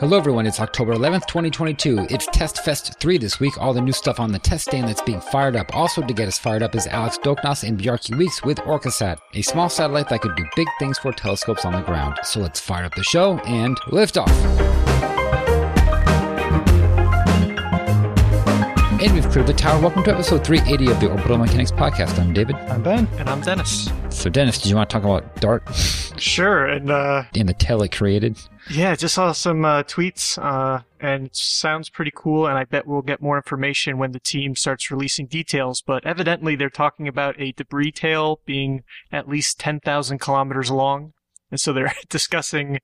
Hello, everyone. It's October 11th, 2022. It's Test Fest 3 this week. All the new stuff on the test stand that's being fired up. Also, to get us fired up is Alex Doknjas and Biarki Weeks with OrcaSat, a small satellite that could do big things for telescopes on the ground. So let's fire up the show and lift off. And we've cleared the tower. Welcome to episode 380 of the Orbital Mechanics Podcast. I'm David. I'm Ben. And I'm Dennis. So, Dennis, did you want to talk about Dart Sure. And uh, and the tail it created? Yeah, just saw some uh, tweets, uh, and sounds pretty cool. And I bet we'll get more information when the team starts releasing details. But evidently, they're talking about a debris tail being at least 10,000 kilometers long. And so they're discussing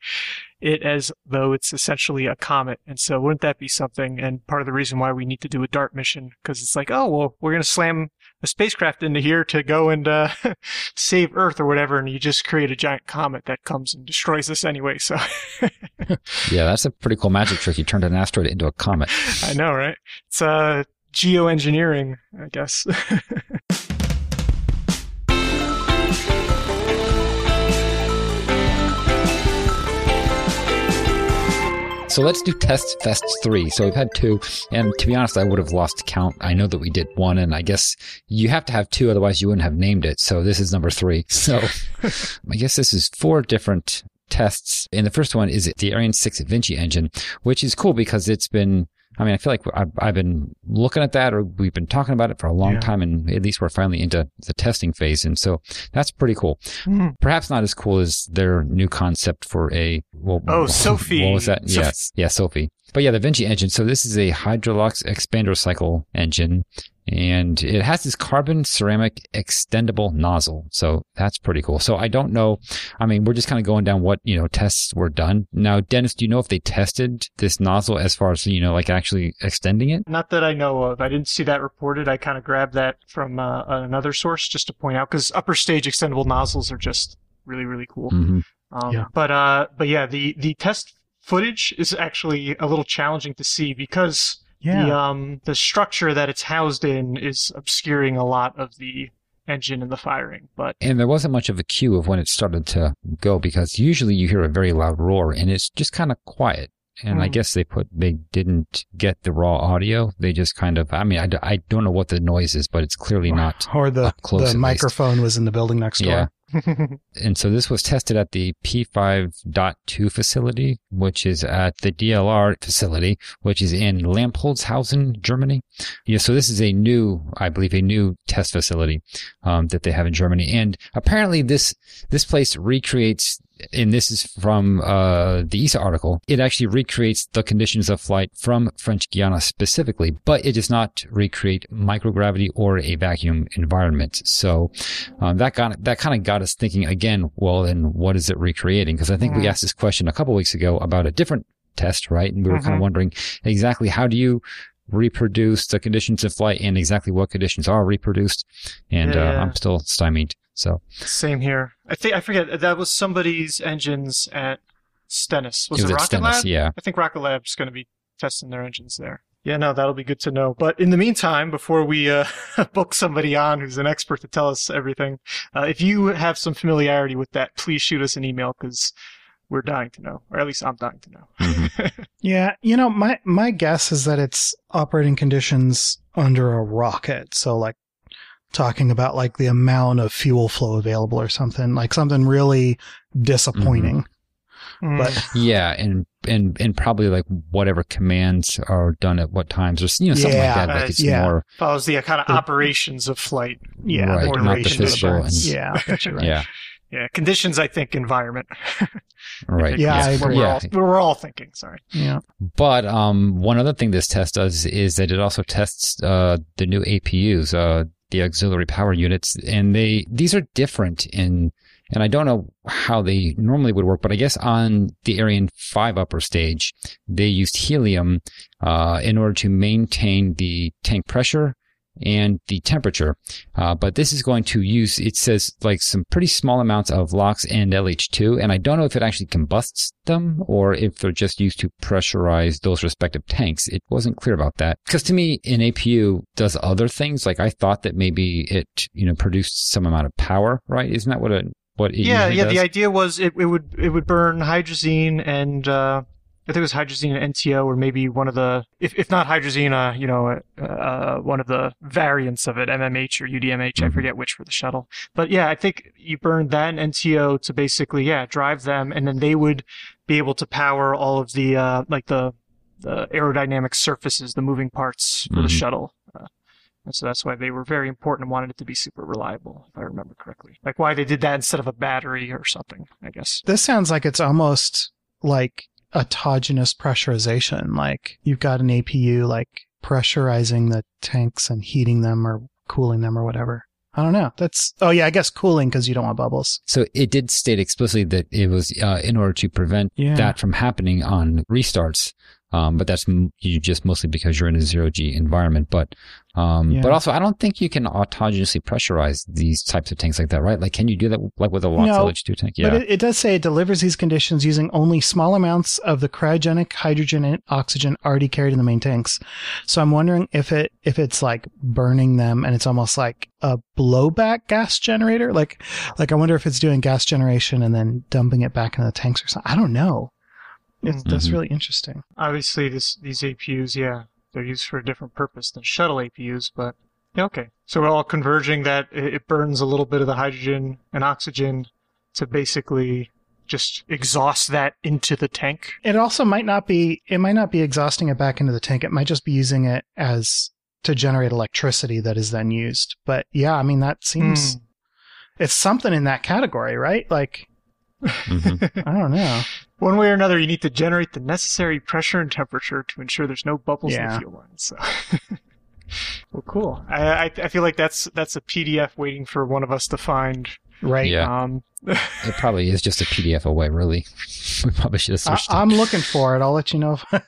it as though it's essentially a comet. And so wouldn't that be something? And part of the reason why we need to do a DART mission, because it's like, oh, well, we're going to slam a spacecraft into here to go and uh, save Earth or whatever. And you just create a giant comet that comes and destroys us anyway. So Yeah, that's a pretty cool magic trick. You turned an asteroid into a comet. I know, right? It's uh, geoengineering, I guess. So let's do Test Fest 3. So we've had two, and to be honest, I would have lost count. I know that we did one, and I guess you have to have two, otherwise you wouldn't have named it. So this is number three. So I guess this is four different tests. And the first one is the Ariane 6 Vinci engine, which is cool because it's been I mean, I feel like I've, I've been looking at that or we've been talking about it for a long Yeah. time and at least we're finally into the testing phase. And so that's pretty cool. Mhm. Perhaps not as cool as their new concept for a, well, Oh, Sophie. What was that? Sophie. Yes. Yeah, Sophie. But yeah, the Vinci engine. So this is a Hydrolox expander cycle engine and it has this carbon ceramic extendable nozzle. So that's pretty cool. So I don't know. I mean, we're just kind of going down what, you know, tests were done. Now, Dennis, do you know if they tested this nozzle as far as, you know, like actually extending it? Not that I know of. I didn't see that reported. I kind of grabbed that from uh, another source just to point out because upper stage extendable nozzles are just really, really cool. hmm Um, Yeah. But uh, but yeah, the the test footage is actually a little challenging to see because Yeah. the um the structure that it's housed in is obscuring a lot of the engine and the firing. But And there wasn't much of a cue of when it started to go because usually you hear a very loud roar and it's just kind of quiet. And I Hmm. guess they put, they didn't get the raw audio. They just kind of, I mean, I, I don't know what the noise is, but it's clearly not. or the, up close at the least. microphone was in the building next door. Yeah. And so this was tested at the P5.2 facility, which is at the DLR facility, which is in Lampoldshausen, Germany. Yeah, so this is a new, I believe, a new test facility um, that they have in Germany. And apparently this this place recreates and this is from uh, the ESA article, it actually recreates the conditions of flight from French Guiana specifically, but it does not recreate microgravity or a vacuum environment. So um, that got that kind of got us thinking again. Well, then what is it recreating? Because I think we asked this question a couple weeks ago about a different test, right? And we were kind of wondering exactly how do you reproduce the conditions of flight and exactly what conditions are reproduced. And uh, I'm still stymied. So same here. I think I forget that was somebody's engines at Stennis. Was it it, was at Rocket Stennis, Lab? yeah. I think Rocket Lab's going to be testing their engines there. Yeah, no, that'll be good to know. But in the meantime, before we uh, book somebody on who's an expert to tell us everything, uh, if you have some familiarity with that, please shoot us an email because we're dying to know, or at least I'm dying to know. Mhm. Yeah, you know, my my guess is that it's operating conditions under a rocket. So like talking about like the amount of fuel flow available or something, like something really disappointing. Mm. But Yeah, and and and probably like whatever commands are done at what times, or you know something Yeah, like that. Like uh, it's yeah. more follows the kind of The- operations of flight. yeah, Right, the not the physical and- yeah, I got you right. yeah, Yeah, conditions. I think environment. right. Yeah, I agree. We're, Yeah. all, we're all thinking. Sorry. yeah. But um, one other thing this test does is that it also tests uh, the new APUs, uh, the auxiliary power units, and they these are different in. And I don't know how they normally would work, but I guess on the Ariane 5 upper stage, they used helium uh, in order to maintain the tank pressure and the temperature. Uh, but this is going to use, it says like some pretty small amounts of LOX and LH2. And I don't know if it actually combusts them or if they're just used to pressurize those respective tanks. It wasn't clear about that. Cause to me, an APU does other things. Like I thought that maybe it, you know, produced some amount of power, right? Isn't that what it, what it yeah, yeah. does? The idea was it, it would it would burn hydrazine and uh, I think it was hydrazine and NTO, or maybe one of the, if, if not hydrazine, uh, you know, uh, uh, one of the variants of it, MMH or UDMH, I Mhm. forget which for the shuttle. But yeah, I think you burned that and NTO to basically, yeah, drive them, and then they would be able to power all of the, uh, like the, the aerodynamic surfaces, the moving parts for the Mhm. shuttle. Uh, and so that's why they were very important and wanted it to be super reliable, if I remember correctly. Like why they did that instead of a battery or something, I guess. This sounds like it's almost like autogenous pressurization. Like you've got an APU like pressurizing the tanks and heating them or cooling them or whatever. I don't know. That's oh yeah, I guess cooling because you don't want bubbles. So it did state explicitly that it was uh, in order to prevent Yeah. that from happening on restarts. Um, but that's m- you just mostly because you're in a zero G environment. But um, Yeah. but also I don't think you can autogenously pressurize these types of tanks like that, right? Like, can you do that like with a No, H2 tank? Yeah. But it, it does say it delivers these conditions using only small amounts of the cryogenic hydrogen and oxygen already carried in the main tanks. So I'm wondering if it if it's like burning them and it's almost like a blowback gas generator. Like like I wonder if it's doing gas generation and then dumping it back into the tanks or something. I don't know. It's, That's Mhm. really interesting. Obviously, this these APUs, yeah, they're used for a different purpose than shuttle APUs, but yeah, okay. So we're all converging that it it burns a little bit of the hydrogen and oxygen to basically just exhaust that into the tank. It also might not be it might not be exhausting it back into the tank. It might just be using it as to generate electricity that is then used. But yeah, I mean that seems Hmm. it's something in that category, right? Like Mhm. I don't know. One way or another, you need to generate the necessary pressure and temperature to ensure there's no bubbles in the fuel line. So, well, cool. I, I I feel like that's that's a PDF waiting for one of us to find. Right. Yeah. Um, It probably is just a PDF away, really. we probably should have I, switched. it. I'm looking for it. I'll let you know if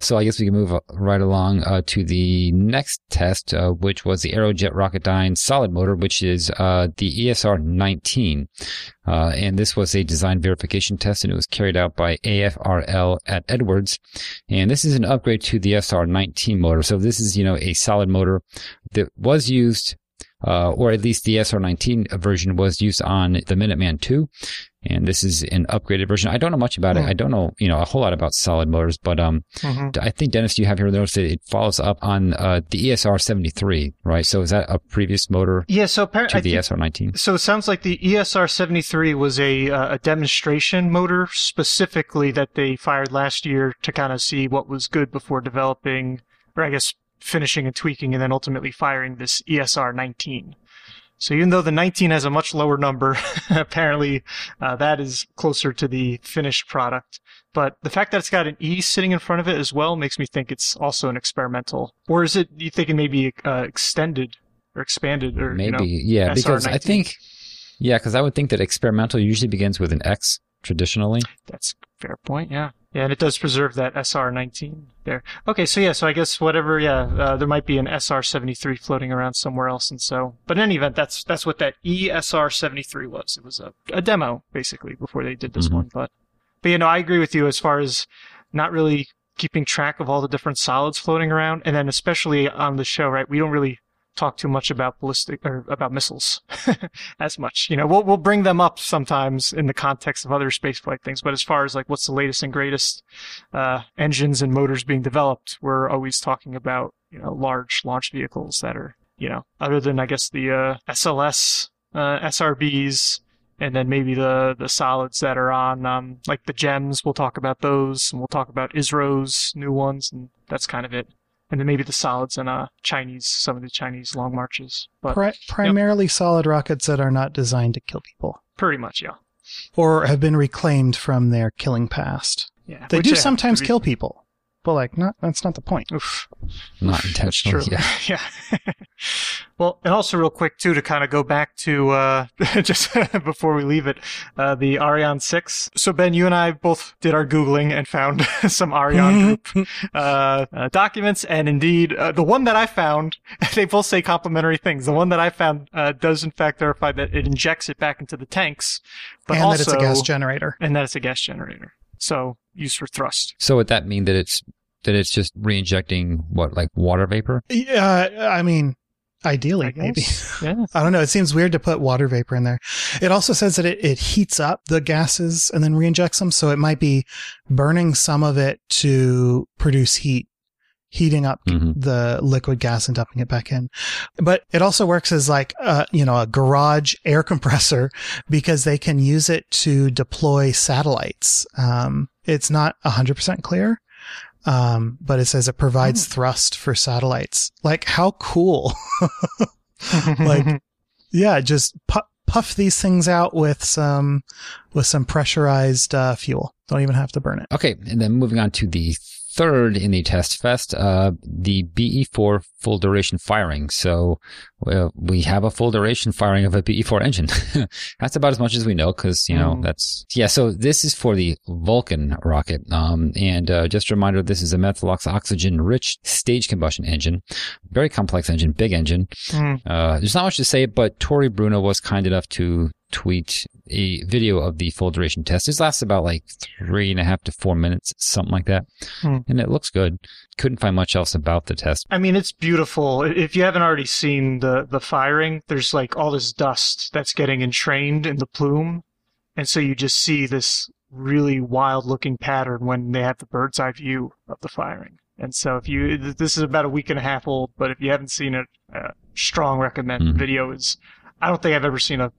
So I guess we can move uh, right along uh, to the next test, uh, which was the Aerojet Rocketdyne solid motor, which is uh, the ESR 19. Uh, and this was a design verification test, and it was carried out by AFRL at Edwards. And this is an upgrade to the SR 19 motor. So this is, you know, a solid motor that was used. Uh, or at least the SR19 version was used on the Minuteman II, and this is an upgraded version. I don't know much about it. Hmm. I don't know, you know, a whole lot about solid motors, but um, mhm. I think Dennis, you have here noticed that it follows up on uh, the ESR 73, right? So is that a previous motor Yeah. So to the ESR 19? So it sounds like the ESR 73 was a uh, a demonstration motor specifically that they fired last year to kind of see what was good before developing, or I guess finishing and tweaking, and then ultimately firing this ESR 19. So even though the 19 has a much lower number, apparently uh, that is closer to the finished product. But the fact that it's got an E sitting in front of it as well makes me think it's also an experimental. Or is it you think thinking maybe uh, extended or expanded or Maybe, you know, yeah, because I think, yeah, because I would think that experimental usually begins with an X traditionally. That's a fair point. Yeah. Yeah, and it does preserve that SR19 there. Okay, so yeah, so I guess whatever, yeah, uh, there might be an SR73 floating around somewhere else, and so, but in any event, that's that's what that E ESR73 was. It was a, a demo basically before they did this Mhm. one, but but you know, I agree with you as far as not really keeping track of all the different solids floating around, and then especially on the show, right? We don't really talk too much about ballistic or about missiles as much. You know, we'll we'll bring them up sometimes in the context of other spaceflight things, but as far as like what's the latest and greatest uh, engines and motors being developed, we're always talking about you know large launch vehicles that are you know other than I guess the uh, SLS uh, SRBs. And then maybe the, the solids that are on, um, like the gems, we'll talk about those, and we'll talk about ISRO's new ones, and that's kind of it and then maybe the solids and uh Chinese some of the Chinese long marches. But pri- primarily solid rockets that are not designed to kill people pretty much, yeah. or have been reclaimed from their killing past. Yeah. They do sometimes be- kill people, but like not that's not the point. Oof. Not That's intentionally. true. Yeah. yeah. well, and also real quick too to kind of go back to uh just before we leave it, uh the Ariane 6. So Ben, you and I both did our googling and found some Ariane group uh, uh, documents, and indeed, uh, the one that I found, they both say complementary things. The one that I found uh, does in fact verify that it injects it back into the tanks, but and also that it's a gas generator. and that it's a gas generator, so used for thrust. So would that mean that it's that it's just re-injecting what like water vapor? Yeah, I mean, Ideally, I maybe. Yeah. I don't know. It seems weird to put water vapor in there. It also says that it, it heats up the gases and then reinjects them. So it might be burning some of it to produce heat, heating up Mhm. the liquid gas and dumping it back in. But it also works as like, a, you know, a garage air compressor because they can use it to deploy satellites. Um, it's not hundred percent clear. Um, but it says it provides thrust for satellites. Like how cool. Like- Yeah, just pu- puff these things out with some with some pressurized uh, fuel. Don't even have to burn it. Okay, and then moving on to the third in the test fest, uh, the BE4 full duration firing. So uh, we have a full duration firing of a BE4 engine. that's about as much as we know because, you know, Mm. that's, yeah. So this is for the Vulcan rocket. Um, and uh, just a reminder, this is a methalox oxygen rich stage combustion engine. Very complex engine, big engine. Mm. Uh, there's not much to say, but Tory Bruno was kind enough to tweet a video of the full duration test. This lasts about like three and a half to four minutes, something like that. Hmm. And it looks good. Couldn't find much else about the test. I mean, it's beautiful. If you haven't already seen the the firing, there's like all this dust that's getting entrained in the plume, and so you just see this really wild looking pattern when they have the bird's eye view of the firing. And so, if you this is about a week and a half old, but if you haven't seen it, uh, strong recommend. Mhm. The video is. I don't think I've ever seen a,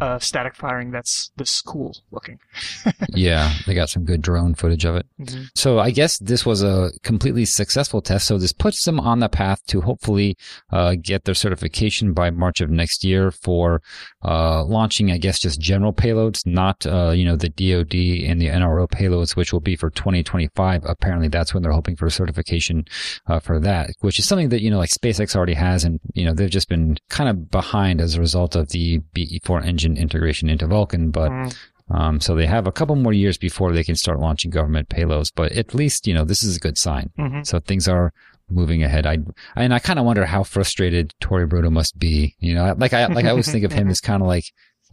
a static firing that's this cool looking. yeah, they got some good drone footage of it. Mhm. So I guess this was a completely successful test. So this puts them on the path to hopefully uh, get their certification by March of next year for uh, launching, I guess, just general payloads, not uh, you know the DoD and the NRO payloads, which will be for 2025. Apparently, that's when they're hoping for certification uh, for that, which is something that you know like SpaceX already has, and you know they've just been kind of behind as a result of the BE4 engine integration into Vulcan, but. Mm. Um, so they have a couple more years before they can start launching government payloads, but at least, you know, this is a good sign. Mhm. So things are moving ahead. I, and I kind of wonder how frustrated Tory Bruno must be. You know, like I, like I always think of him as kind of like,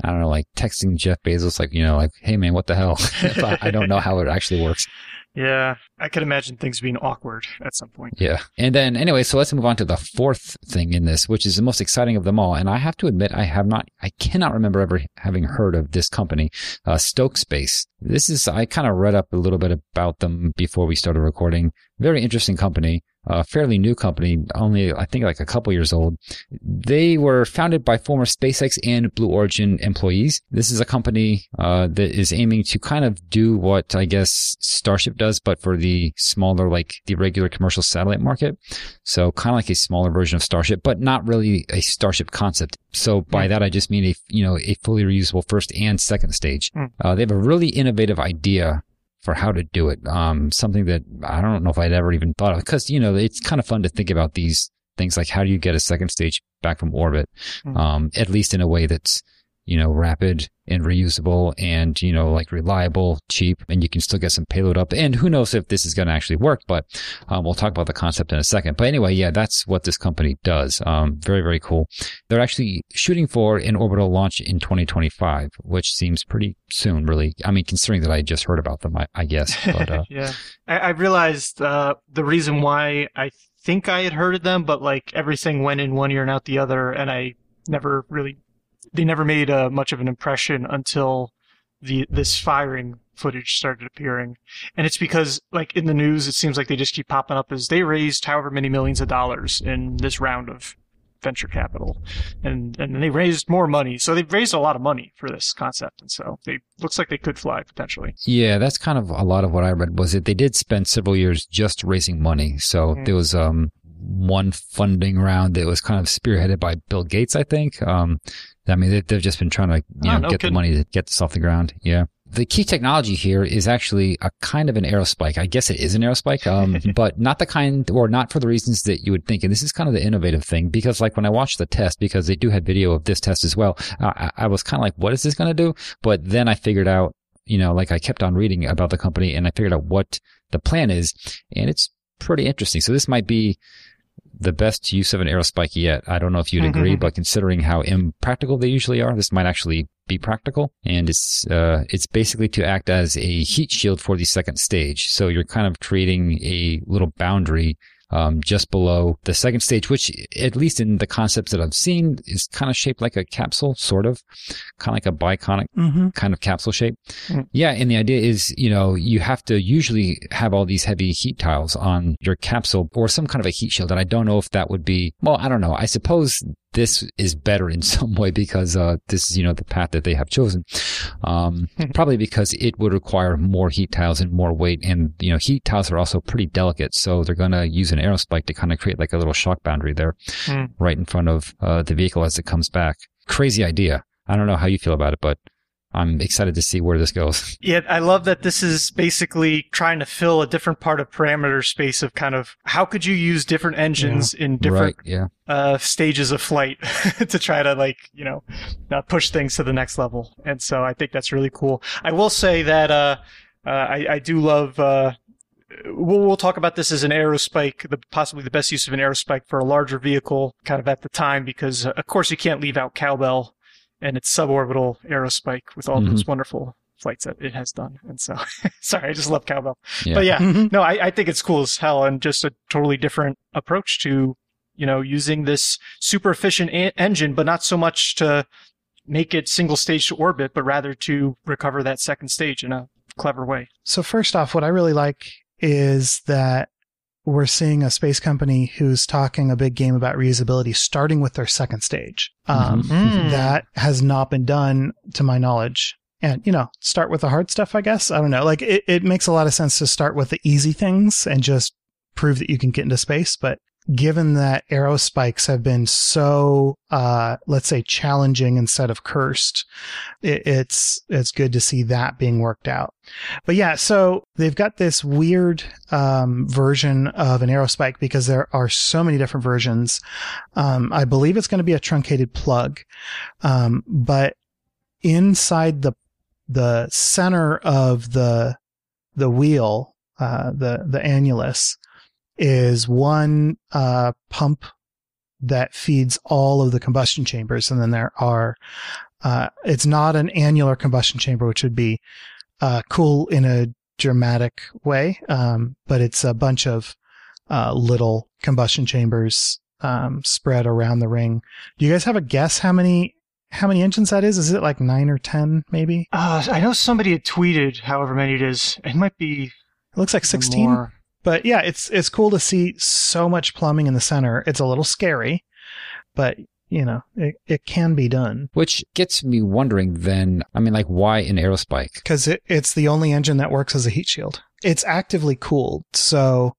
I don't know, like texting Jeff Bezos, like, you know, like, Hey man, what the hell? I don't know how it actually works. Yeah, I could imagine things being awkward at some point. Yeah. And then anyway, so let's move on to the fourth thing in this, which is the most exciting of them all. And I have to admit, I have not, I cannot remember ever having heard of this company, uh, Stoke Space. This is, I kind of read up a little bit about them before we started recording. Very interesting company, a fairly new company, only I think like a couple years old. They were founded by former SpaceX and Blue Origin employees. This is a company uh, that is aiming to kind of do what I guess Starship does, but for the smaller, like the regular commercial satellite market. So kind of like a smaller version of Starship, but not really a Starship concept. So by Hmm. that, I just mean a you know a fully reusable first and second stage. Hmm. Uh, they have a really innovative idea for how to do it. Um, something that I don't know if I'd ever even thought of because, you know, it's kind of fun to think about these things like how do you get a second stage back from orbit? Mhm. Um, at least in a way that's, you know, rapid and reusable and, you know, like reliable, cheap, and you can still get some payload up. And who knows if this is going to actually work, but, um, we'll talk about the concept in a second. But anyway, yeah, that's what this company does. Um, very, very cool. They're actually shooting for an orbital launch in 2025, which seems pretty soon, really. I mean, considering that I just heard about them, I, I guess, but, uh, yeah, I, I realized uh, the reason why I think I had heard of them, but like everything went in one ear and out the other, and I never really, they never made uh, much of an impression until the this firing footage started appearing, and it's because like in the news, it seems like they just keep popping up as they raised however many millions of dollars in this round of venture capital, and and they raised more money, so they've raised a lot of money for this concept, and so they looks like they could fly potentially. Yeah, that's kind of a lot of what I read was that they did spend several years just raising money. So Mm. there was um one funding round that was kind of spearheaded by Bill Gates, I think. Um, I mean, they, they've just been trying to you Oh, know no get kidding. the money to get this off the ground. Yeah. The key technology here is actually a kind of an aerospike. I guess it is an aerospike, um, but not the kind, or not for the reasons that you would think. And this is kind of the innovative thing because, like, when I watched the test, because they do have video of this test as well, I, I was kind of like, what is this going to do? But then I figured out, you know, like I kept on reading about the company and I figured out what the plan is, and it's pretty interesting. So this might be the best use of an aerospike yet. I don't know if you'd agree, but considering how impractical they usually are, this might actually be practical. And it's uh, it's basically to act as a heat shield for the second stage. So you're kind of creating a little boundary um, just below the second stage, which, at least in the concepts that I've seen, is kind of shaped like a capsule, sort of, kind of like a biconic Mm-hmm. kind of capsule shape. Mm. Yeah, and the idea is, you know, you have to usually have all these heavy heat tiles on your capsule or some kind of a heat shield. And I don't know if that would be, well, I don't know. I suppose this is better in some way because uh, this is, you know, the path that they have chosen. Um, probably because it would require more heat tiles and more weight. And, you know, heat tiles are also pretty delicate. So they're going to use an aerospike to kind of create like a little shock boundary there Hmm. right in front of uh, the vehicle as it comes back. Crazy idea. I don't know how you feel about it, but I'm excited to see where this goes. Yeah, I love that this is basically trying to fill a different part of parameter space of kind of how could you use different engines in different Right. Yeah. uh, stages of flight to try to like you know uh, push things to the next level. And so I think that's really cool. I will say that uh, uh, I, I do love. Uh, We'll, we'll talk about this as an aerospike, the, possibly the best use of an aerospike for a larger vehicle, kind of at the time, because of course you can't leave out cowbell and its suborbital aerospike with all Mhm. those wonderful flights that it has done. And so, sorry, I just love cowbell. Yeah. But yeah, Mhm. no, I, I think it's cool as hell and just a totally different approach to, you know, using this super efficient a- engine, but not so much to make it single stage to orbit, but rather to recover that second stage in a clever way. So first off, what I really like is that we're seeing a space company who's talking a big game about reusability, starting with their second stage. Um, Mhm. That has not been done to my knowledge. And, you know, start with the hard stuff, I guess. I don't know. Like, it, it makes a lot of sense to start with the easy things and just prove that you can get into space. But given that aerospikes have been so, uh, let's say challenging instead of cursed, it, it's, it's good to see that being worked out. But yeah, so they've got this weird um, version of an aerospike because there are so many different versions. Um, I believe it's going to be a truncated plug, um, but inside the the center of the the wheel, uh, the the annulus, is one uh, pump that feeds all of the combustion chambers, and then there are. Uh, it's not an annular combustion chamber, which would be uh, cool in a dramatic way, um, but it's a bunch of uh, little combustion chambers um, spread around the ring. Do you guys have a guess how many how many engines that is? Is it like nine or ten, maybe? Uh, I know somebody had tweeted however many it is. It might be It looks like sixteen. But yeah, it's it's cool to see so much plumbing in the center. It's a little scary, but you know, it, it can be done Which gets me wondering then, I mean, like, why an aerospike? because it, it's the only engine that works as a heat shield. It's actively cooled, so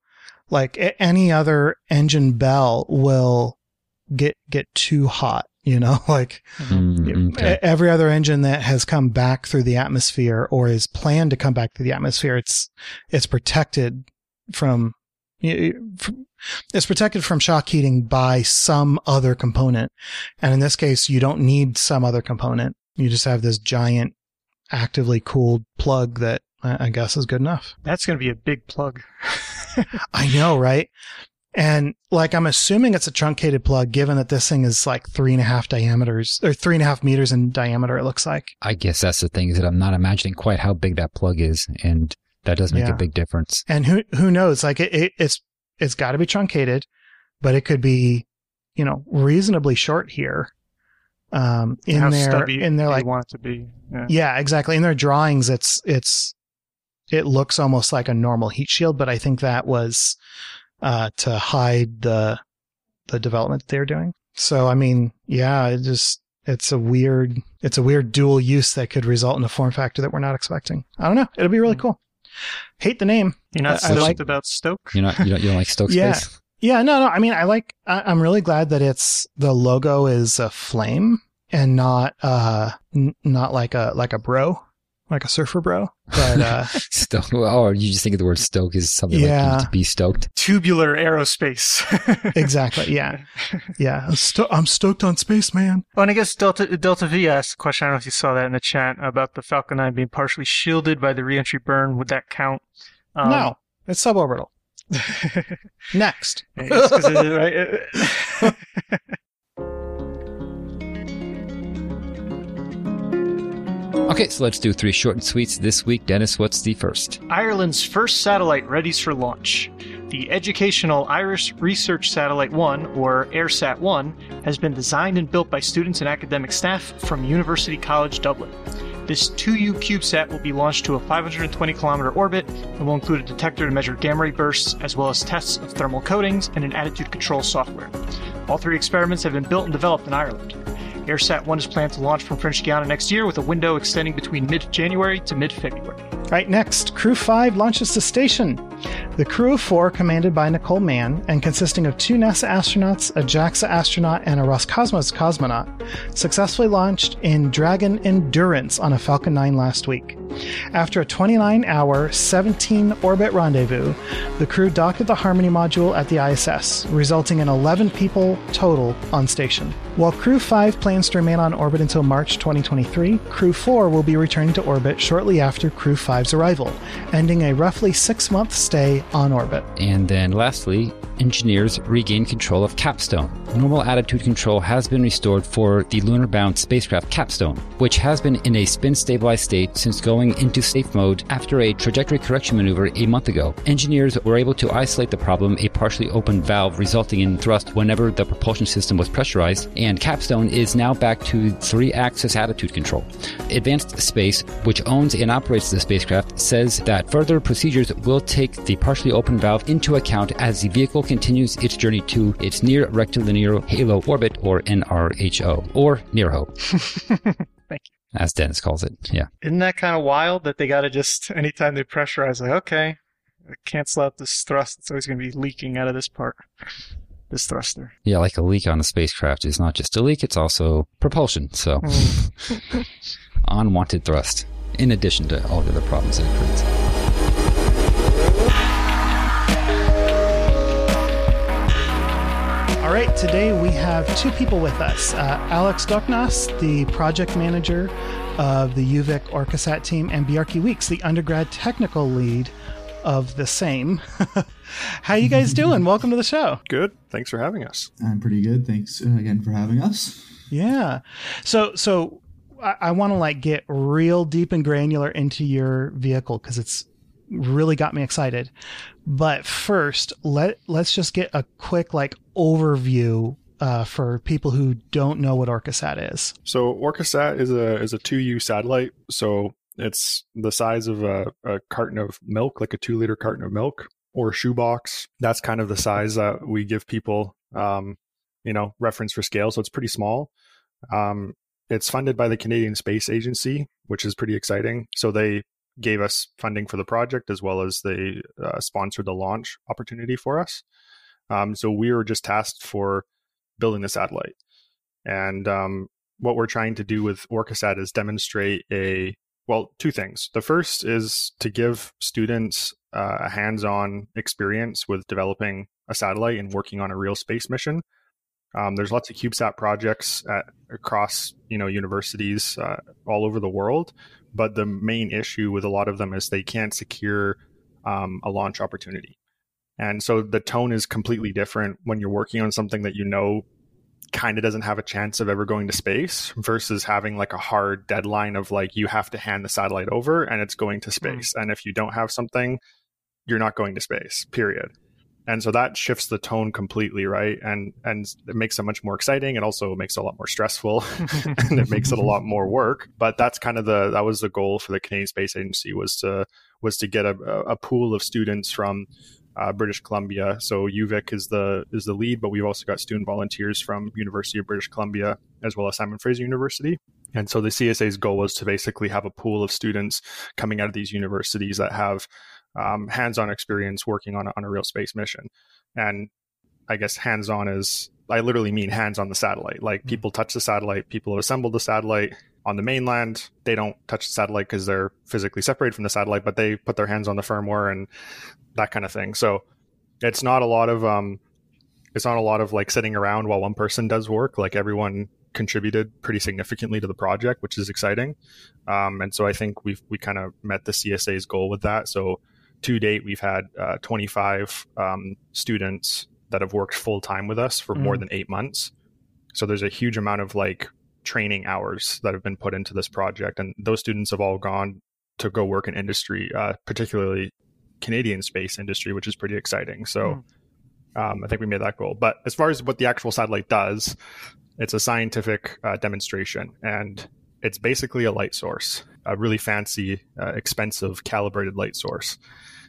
like any other engine bell will get get too hot. You know, like Mm, okay. Every other engine that has come back through the atmosphere or is planned to come back through the atmosphere, it's it's protected from y- y- from- it's protected from shock heating by some other component. And in this case, you don't need some other component. You just have this giant actively cooled plug that I I guess is good enough. That's going to be a big plug. I know, right? And like, I'm assuming it's a truncated plug, given that this thing is like three and a half diameters or three and a half meters in diameter. It looks like. I guess that's the thing is that I'm not imagining quite how big that plug is, and that does make Yeah. a big difference. and who who knows like it, it it's it's got to be truncated but it could be you know reasonably short here um in How their in their you like want it to be. Yeah. yeah exactly in their drawings it's it's it looks almost like a normal heat shield but i think that was uh to hide the the development that they were doing so i mean yeah it just it's a weird it's a weird dual use that could result in a form factor that we're not expecting i don't know it'll be really Mm. cool hate the name You're not I- I like- about Stoke? You know, you don't, you don't like Stoke Yeah. space? Yeah, no, no. I mean, I like. I, I'm really glad that it's the logo is a flame and not uh n- not like a like a bro, like a surfer bro. But uh Stoke. Oh, you just think of the word Stoke is something Yeah. like to be stoked. Tubular aerospace. exactly, yeah, yeah. I'm, sto- I'm stoked on space, man. Oh, and I guess Delta Delta V asked a question. I don't know if you saw that in the chat about the Falcon 9 being partially shielded by the reentry burn. Would that count? Um, no, it's suborbital. Next. It's 'cause it- right? Okay, so let's do three short and sweets this week. Dennis, what's the first? Ireland's first satellite readies for launch. The educational Irish Research Satellite 1, or EIRSAT 1, has been designed and built by students and academic staff from University College Dublin. This 2U CubeSat will be launched to a 520 kilometer orbit and will include a detector to measure gamma ray bursts, as well as tests of thermal coatings and an attitude control software. All three experiments have been built and developed in Ireland. EIRSAT 1 is planned to launch from French Guiana next year with a window extending between mid January to mid February. Right next, Crew 5 launches to station. The crew of four, commanded by Nicole Mann and consisting of two NASA astronauts, a JAXA astronaut, and a Roscosmos cosmonaut, successfully launched in Dragon Endurance on a Falcon 9 last week. After a 29 hour, 17 orbit rendezvous, the crew docked the Harmony module at the ISS, resulting in 11 people total on station. While Crew 5 plans to remain on orbit until March 2023, Crew 4 will be returning to orbit shortly after Crew 5's arrival, ending a roughly six month stay on orbit. And then lastly, engineers regain control of Capstone. Normal attitude control has been restored for the lunar bound spacecraft Capstone, which has been in a spin stabilized state since going into safe mode after a trajectory correction maneuver a month ago. Engineers were able to isolate the problem, a partially open valve resulting in thrust whenever the propulsion system was pressurized, and Capstone is now back to three axis attitude control. Advanced Space, which owns and operates the spacecraft, says that further procedures will take the partially open valve into account as the vehicle continues its journey to its near rectilinear halo orbit, or NRHO, or NERHO. Thank you. As Dennis calls it. Yeah. Isn't that kind of wild that they got to just, anytime they pressurize, like, okay, cancel out this thrust. It's always going to be leaking out of this part, this thruster. Yeah, like a leak on a spacecraft is not just a leak, it's also propulsion. So, Mm. unwanted thrust, in addition to all the other problems that it creates. All right, today we have two people with us uh, Alex Doknjas, the project manager of the UVic Orcasat team, and Biarki Weeks, the undergrad technical lead of the same. How you guys doing? Welcome to the show. Good. Thanks for having us. I'm pretty good. Thanks uh, again for having us. Yeah. So so I, I want to like get real deep and granular into your vehicle because it's really got me excited. But first, let let's just get a quick like overview uh, for people who don't know what OrcaSat is. So Orcasat is a is a 2U satellite. So it's the size of a, a carton of milk, like a two liter carton of milk or a shoebox. That's kind of the size that we give people, um, you know, reference for scale. So it's pretty small. Um, it's funded by the Canadian Space Agency, which is pretty exciting. So they gave us funding for the project as well as they uh, sponsored the launch opportunity for us. Um, so we were just tasked for building the satellite. And um, what we're trying to do with Orcasat is demonstrate a well, two things. The first is to give students uh, a hands-on experience with developing a satellite and working on a real space mission. Um, there's lots of CubeSat projects at, across you know universities uh, all over the world, but the main issue with a lot of them is they can't secure um, a launch opportunity. And so the tone is completely different when you're working on something that you know kind of doesn't have a chance of ever going to space versus having like a hard deadline of like you have to hand the satellite over and it's going to hmm. space. And if you don't have something, you're not going to space, period. And so that shifts the tone completely, right? And and it makes it much more exciting. It also makes it a lot more stressful and it makes it a lot more work. But that's kind of the that was the goal for the Canadian Space Agency was to was to get a, a pool of students from uh, British Columbia. So UVic is the is the lead, but we've also got student volunteers from University of British Columbia as well as Simon Fraser University. And so the CSA's goal was to basically have a pool of students coming out of these universities that have um, hands-on experience working on a, on a real space mission. And I guess hands-on is I literally mean hands on the satellite. Like people touch the satellite, people have assembled the satellite on the mainland. They don't touch the satellite because they're physically separated from the satellite, but they put their hands on the firmware and that kind of thing. So it's not a lot of um, it's not a lot of like sitting around while one person does work. Like everyone contributed pretty significantly to the project, which is exciting. Um, and so I think we've we kind of met the CSA's goal with that. So to date, we've had uh, 25 um, students that have worked full time with us for more Mm. than eight months. So there's a huge amount of like training hours that have been put into this project, and those students have all gone to go work in industry, uh, particularly Canadian space industry, which is pretty exciting. So um, I think we made that goal. But as far as what the actual satellite does, it's a scientific uh, demonstration, and it's basically a light source, a really fancy, uh, expensive, calibrated light source.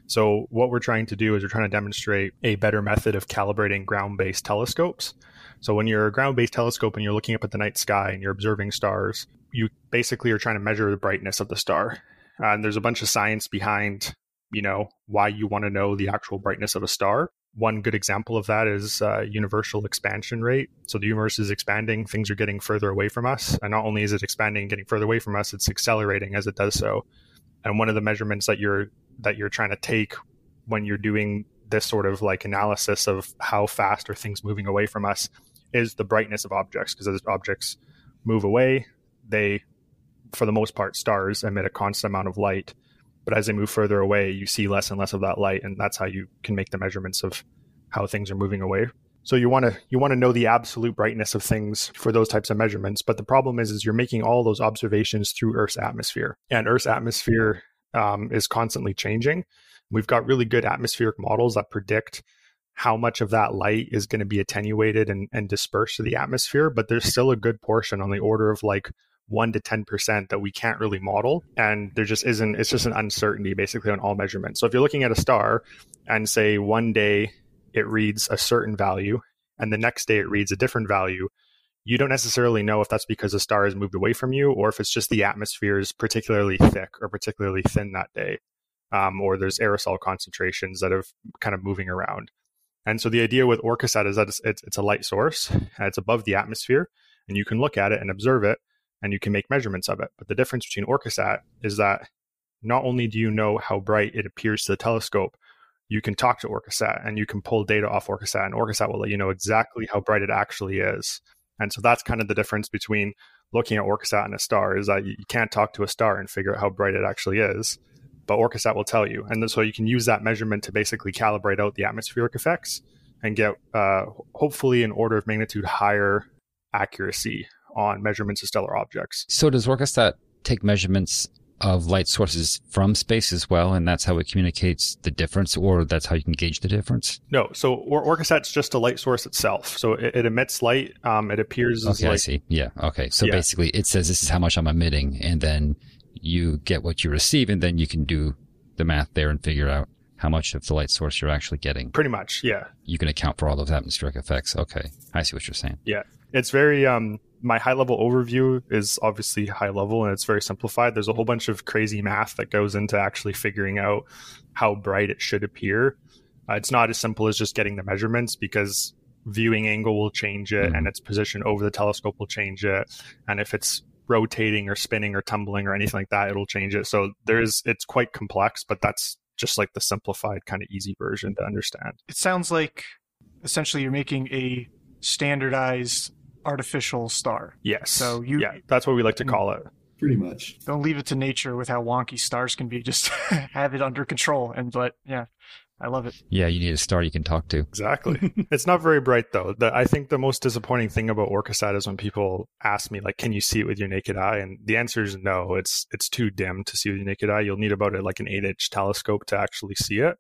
So what we're trying to do is we're trying to demonstrate a better method of calibrating ground-based telescopes. So when you're a ground-based telescope and you're looking up at the night sky and you're observing stars, you basically are trying to measure the brightness of the star. And there's a bunch of science behind, you know, why you want to know the actual brightness of a star. One good example of that is uh, universal expansion rate. So the universe is expanding, things are getting further away from us. And not only is it expanding and getting further away from us, it's accelerating as it does so. And one of the measurements that you're that you're trying to take when you're doing this sort of like analysis of how fast are things moving away from us is the brightness of objects because as objects move away, they for the most part stars emit a constant amount of light. But as they move further away you see less and less of that light and that's how you can make the measurements of how things are moving away. So you want to you want to know the absolute brightness of things for those types of measurements but the problem is is you're making all those observations through earth's atmosphere. And earth's atmosphere um, is constantly changing. We've got really good atmospheric models that predict how much of that light is going to be attenuated and, and dispersed to the atmosphere but there's still a good portion on the order of like 1 to 10% that we can't really model and there just isn't it's just an uncertainty basically on all measurements. So if you're looking at a star and say one day it reads a certain value and the next day it reads a different value you don't necessarily know if that's because the star has moved away from you or if it's just the atmosphere is particularly thick or particularly thin that day um, or there's aerosol concentrations that are kind of moving around and so the idea with orcasat is that it's, it's, it's a light source it's above the atmosphere and you can look at it and observe it and you can make measurements of it. But the difference between OrcaSat is that not only do you know how bright it appears to the telescope, you can talk to OrcaSat and you can pull data off OrcaSat, and OrcaSat will let you know exactly how bright it actually is. And so that's kind of the difference between looking at OrcaSat and a star is that you can't talk to a star and figure out how bright it actually is, but OrcaSat will tell you. And so you can use that measurement to basically calibrate out the atmospheric effects and get uh, hopefully an order of magnitude higher accuracy on measurements of stellar objects. So does OrcaSat take measurements of light sources from space as well, and that's how it communicates the difference, or that's how you can gauge the difference? No, so or- OrcaSat's just a light source itself. So it, it emits light. Um, it appears as Okay, I see. Yeah. Okay. So Yeah. basically, it says this is how much I'm emitting, and then you get what you receive, and then you can do the math there and figure out how much of the light source you're actually getting. pretty much, yeah. You can account for all those atmospheric effects. Okay, I see what you're saying. Yeah, it's very um my high level overview is obviously high level and it's very simplified there's a whole bunch of crazy math that goes into actually figuring out how bright it should appear uh, it's not as simple as just getting the measurements because viewing angle will change it Mhm. and its position over the telescope will change it and if it's rotating or spinning or tumbling or anything like that it'll change it so there's it's quite complex but that's just like the simplified kind of easy version to understand It sounds like essentially you're making a standardized artificial star. yes So you- yeah that's what we like to mm. call it Pretty much. Don't leave it to nature with how wonky stars can be. Just have it under control and let yeah. I love it. Yeah, you need a star you can talk to. Exactly. it's not very bright though. The, I think the most disappointing thing about OrcaSat is when people ask me like, "Can you see it with your naked eye?" And the answer is no. It's it's too dim to see with your naked eye. You'll need about a, like an eight inch telescope to actually see it,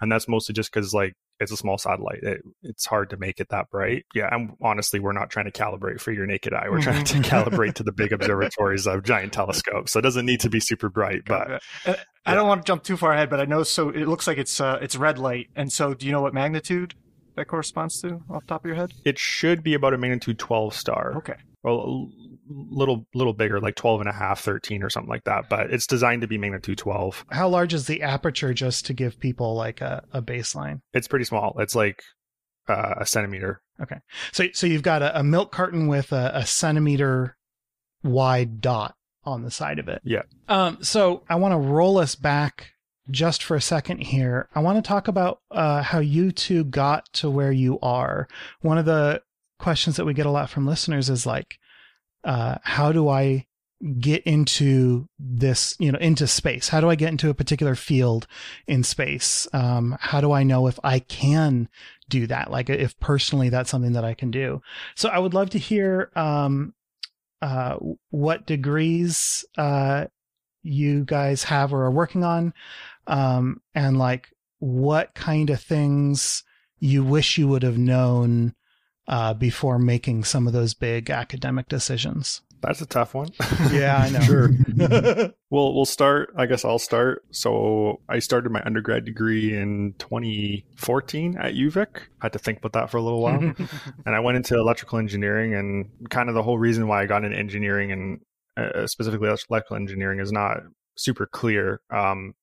and that's mostly just because like it's a small satellite. It, it's hard to make it that bright. Yeah, and honestly, we're not trying to calibrate for your naked eye. We're trying to calibrate to the big observatories of giant telescopes. So it doesn't need to be super bright, but Uh, I don't want to jump too far ahead, but I know so it looks like it's uh it's red light. And so do you know what magnitude that corresponds to off the top of your head? it should be about a magnitude 12 star. Okay. well, a little little bigger, like 12 and a half, 13 or something like that. But it's designed to be magnitude 12. How large is the aperture just to give people like a, a baseline? It's pretty small. It's like uh, a centimeter. Okay. So, so you've got a, a milk carton with a, a centimeter wide dot on the side of it. Yeah. Um, so I want to roll us back just for a second here. I want to talk about uh, how you two got to where you are. One of the questions that we get a lot from listeners is like, uh, how do I get into this, you know, into space? How do I get into a particular field in space? Um, how do I know if I can do that? Like if personally that's something that I can do. So I would love to hear, um, uh, what degrees, uh, you guys have or are working on. um, and like what kind of things you wish you would have known uh, before making some of those big academic decisions. That's a tough one. Yeah, I know. sure. Well, we'll start. I guess I'll start. So I started my undergrad degree in 2014 at UVic. I had to think about that for a little while, and I went into electrical engineering. And kind of the whole reason why I got into engineering and uh, specifically electrical engineering is not super clear. Um,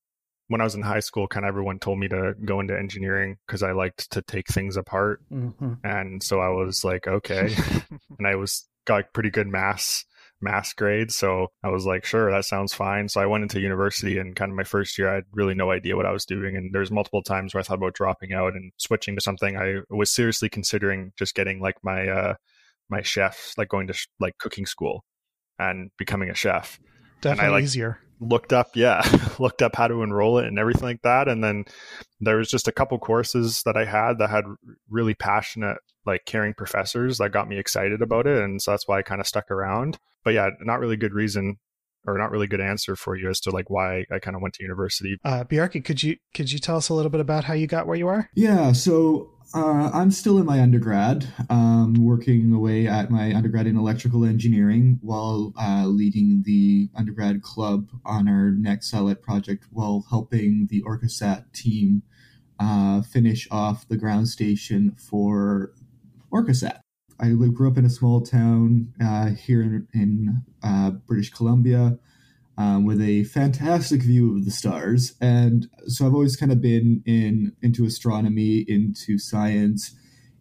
when I was in high school, kind of everyone told me to go into engineering because I liked to take things apart, hmm and so I was like, okay, and I was got like, pretty good mass mass grades, so I was like, sure, that sounds fine. So I went into university, and kind of my first year, I had really no idea what I was doing, and there's multiple times where I thought about dropping out and switching to something. I was seriously considering just getting like my uh my chef, like going to sh- like cooking school and becoming a chef Definitely like- easier. looked up yeah looked up how to enroll it and everything like that and then there was just a couple courses that i had that had really passionate like caring professors that got me excited about it and so that's why i kind of stuck around but yeah not really good reason or not really good answer for you as to like why i kind of went to university Uh, Biarki, could you could you tell us a little bit about how you got where you are? Yeah, so uh, I'm still in my undergrad, um, working away at my undergrad in electrical engineering while uh, leading the undergrad club on our next satellite project while helping the OrcaSat team uh, finish off the ground station for OrcaSat. I grew up in a small town uh, here in, in uh, British Columbia um, with a fantastic view of the stars. And so I've always kind of been in into astronomy, into science,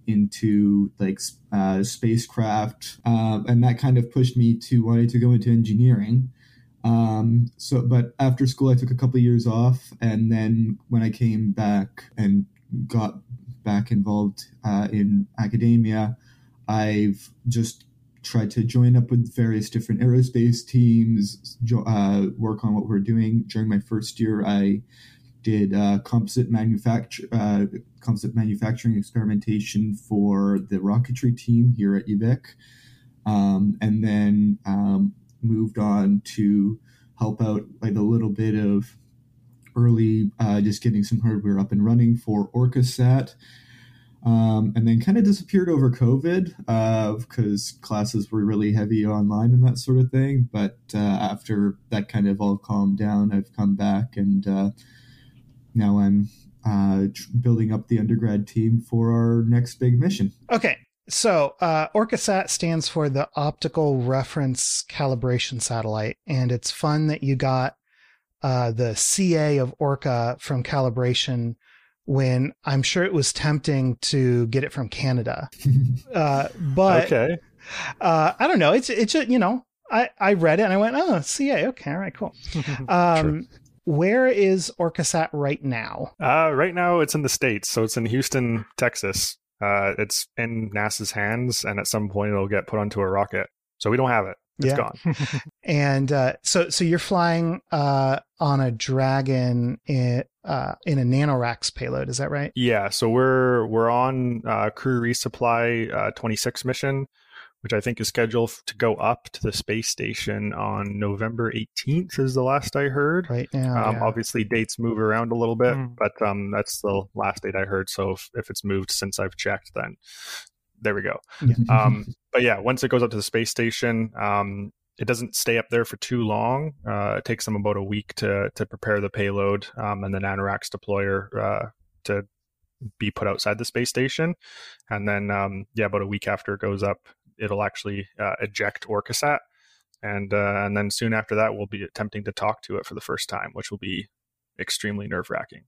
into like uh, spacecraft, um, and that kind of pushed me to wanting to go into engineering. Um, so, but after school, I took a couple of years off, and then when I came back and got back involved uh, in academia, I've just tried to join up with various different aerospace teams, jo- uh, work on what we're doing. During my first year, I did uh, composite manufacture uh, composite manufacturing experimentation for the rocketry team here at UVic, um, and then um, moved on to help out like a little bit of early uh, just getting some hardware up and running for OrcaSat um, and then kind of disappeared over COVID because classes were really heavy online and that sort of thing. But uh, after that kind of all calmed down, I've come back and uh, now I'm uh, tr- building up the undergrad team for our next big mission. Okay, so uh, OrcaSat stands for the Optical Reference Calibration Satellite, and it's fun that you got uh, the CA of Orca from calibration when I'm sure it was tempting to get it from Canada. Uh, but okay uh, I don't know. It's it's you know I I read it and I went oh CA okay all right cool. Um, where is OrcaSat right now? uh, right now it's in the states so it's in houston texas uh, it's in nasa's hands and at some point it'll get put onto a rocket so we don't have it It's Yeah. gone And uh, so so you're flying uh, on a Dragon in uh, in a NanoRacks payload, is that right? Yeah, so we're we're on uh, crew resupply uh, 26 mission, which I think is scheduled to go up to the space station on November 18th. Is the last I heard. Right now. Um, yeah. Obviously, dates move around a little bit, Mm. but um, that's the last date I heard. So if, if it's moved since I've checked, then there we go. Yeah. Um, but yeah, once it goes up to the space station, um, it doesn't stay up there for too long. Uh, it takes them about a week to to prepare the payload um, and the Nanoracks deployer uh, to be put outside the space station, and then um, yeah, about a week after it goes up, it'll actually uh, eject OrcaSat, and uh, and then soon after that, we'll be attempting to talk to it for the first time, which will be extremely nerve wracking.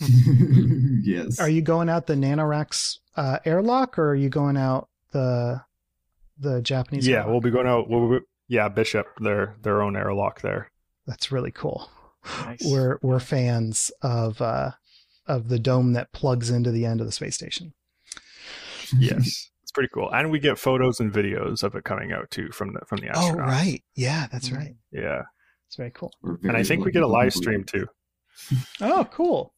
yes. Are you going out the NanoRacks uh, airlock, or are you going out the the Japanese? Yeah, airlock? we'll be going out. We'll, we yeah, Bishop, their their own airlock there. that's really cool. Nice. We're we're fans of uh, of the dome that plugs into the end of the space station. Yes, it's pretty cool, and we get photos and videos of it coming out too from the from the Oh right, yeah, that's Mm. right. Yeah, It's very cool. We're and I think we get a live stream too. Oh, cool.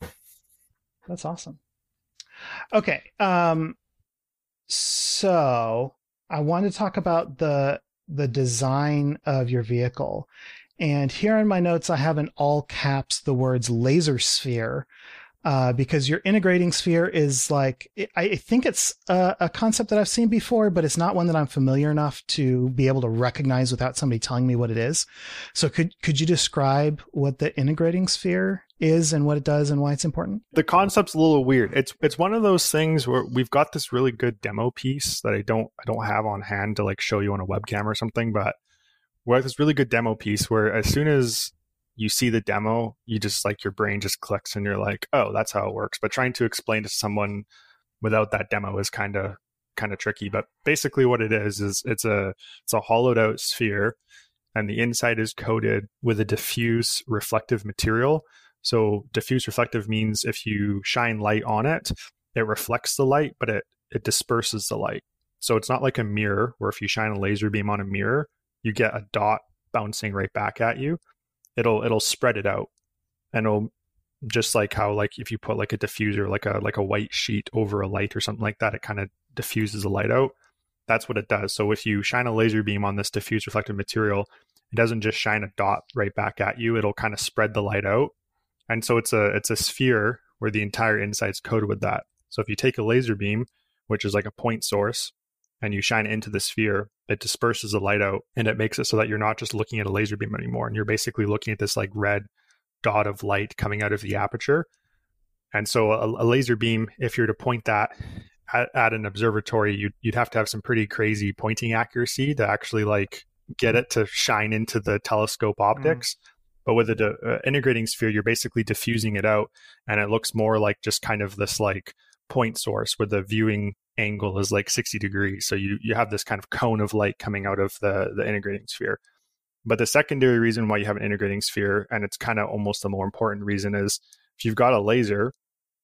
That's awesome. Okay. Um so I want to talk about the the design of your vehicle. And here in my notes, I have in all caps the words laser sphere. Uh, because your integrating sphere is like I think it's a, a, concept that I've seen before, but it's not one that I'm familiar enough to be able to recognize without somebody telling me what it is. So could could you describe what the integrating sphere is and what it does and why it's important? The concept's a little weird. It's it's one of those things where we've got this really good demo piece that I don't I don't have on hand to like show you on a webcam or something, but we have this really good demo piece where as soon as you see the demo, you just like your brain just clicks and you're like, oh, that's how it works. But trying to explain to someone without that demo is kind of kind of tricky. But basically, what it is is it's a it's a hollowed out sphere, and the inside is coated with a diffuse reflective material. So diffuse reflective means if you shine light on it, it reflects the light, but it it disperses the light. So it's not like a mirror where if you shine a laser beam on a mirror, you get a dot bouncing right back at you it'll it'll spread it out. And it'll just like how like if you put like a diffuser like a like a white sheet over a light or something like that it kind of diffuses the light out. That's what it does. So if you shine a laser beam on this diffuse reflective material it doesn't just shine a dot right back at you it'll kind of spread the light out. And so it's a it's a sphere where the entire inside's coated with that. So if you take a laser beam which is like a point source and you shine it into the sphere, it disperses the light out and it makes it so that you're not just looking at a laser beam anymore. And you're basically looking at this like red dot of light coming out of the aperture. And so a, a laser beam, if you're to point that at, at an observatory, you'd, you'd have to have some pretty crazy pointing accuracy to actually like get it to shine into the telescope mm. optics. Mm. But with the uh, integrating sphere, you're basically diffusing it out, and it looks more like just kind of this like point source with the viewing angle is like 60 degrees. So you, you have this kind of cone of light coming out of the, the integrating sphere. But the secondary reason why you have an integrating sphere, and it's kind of almost the more important reason, is if you've got a laser,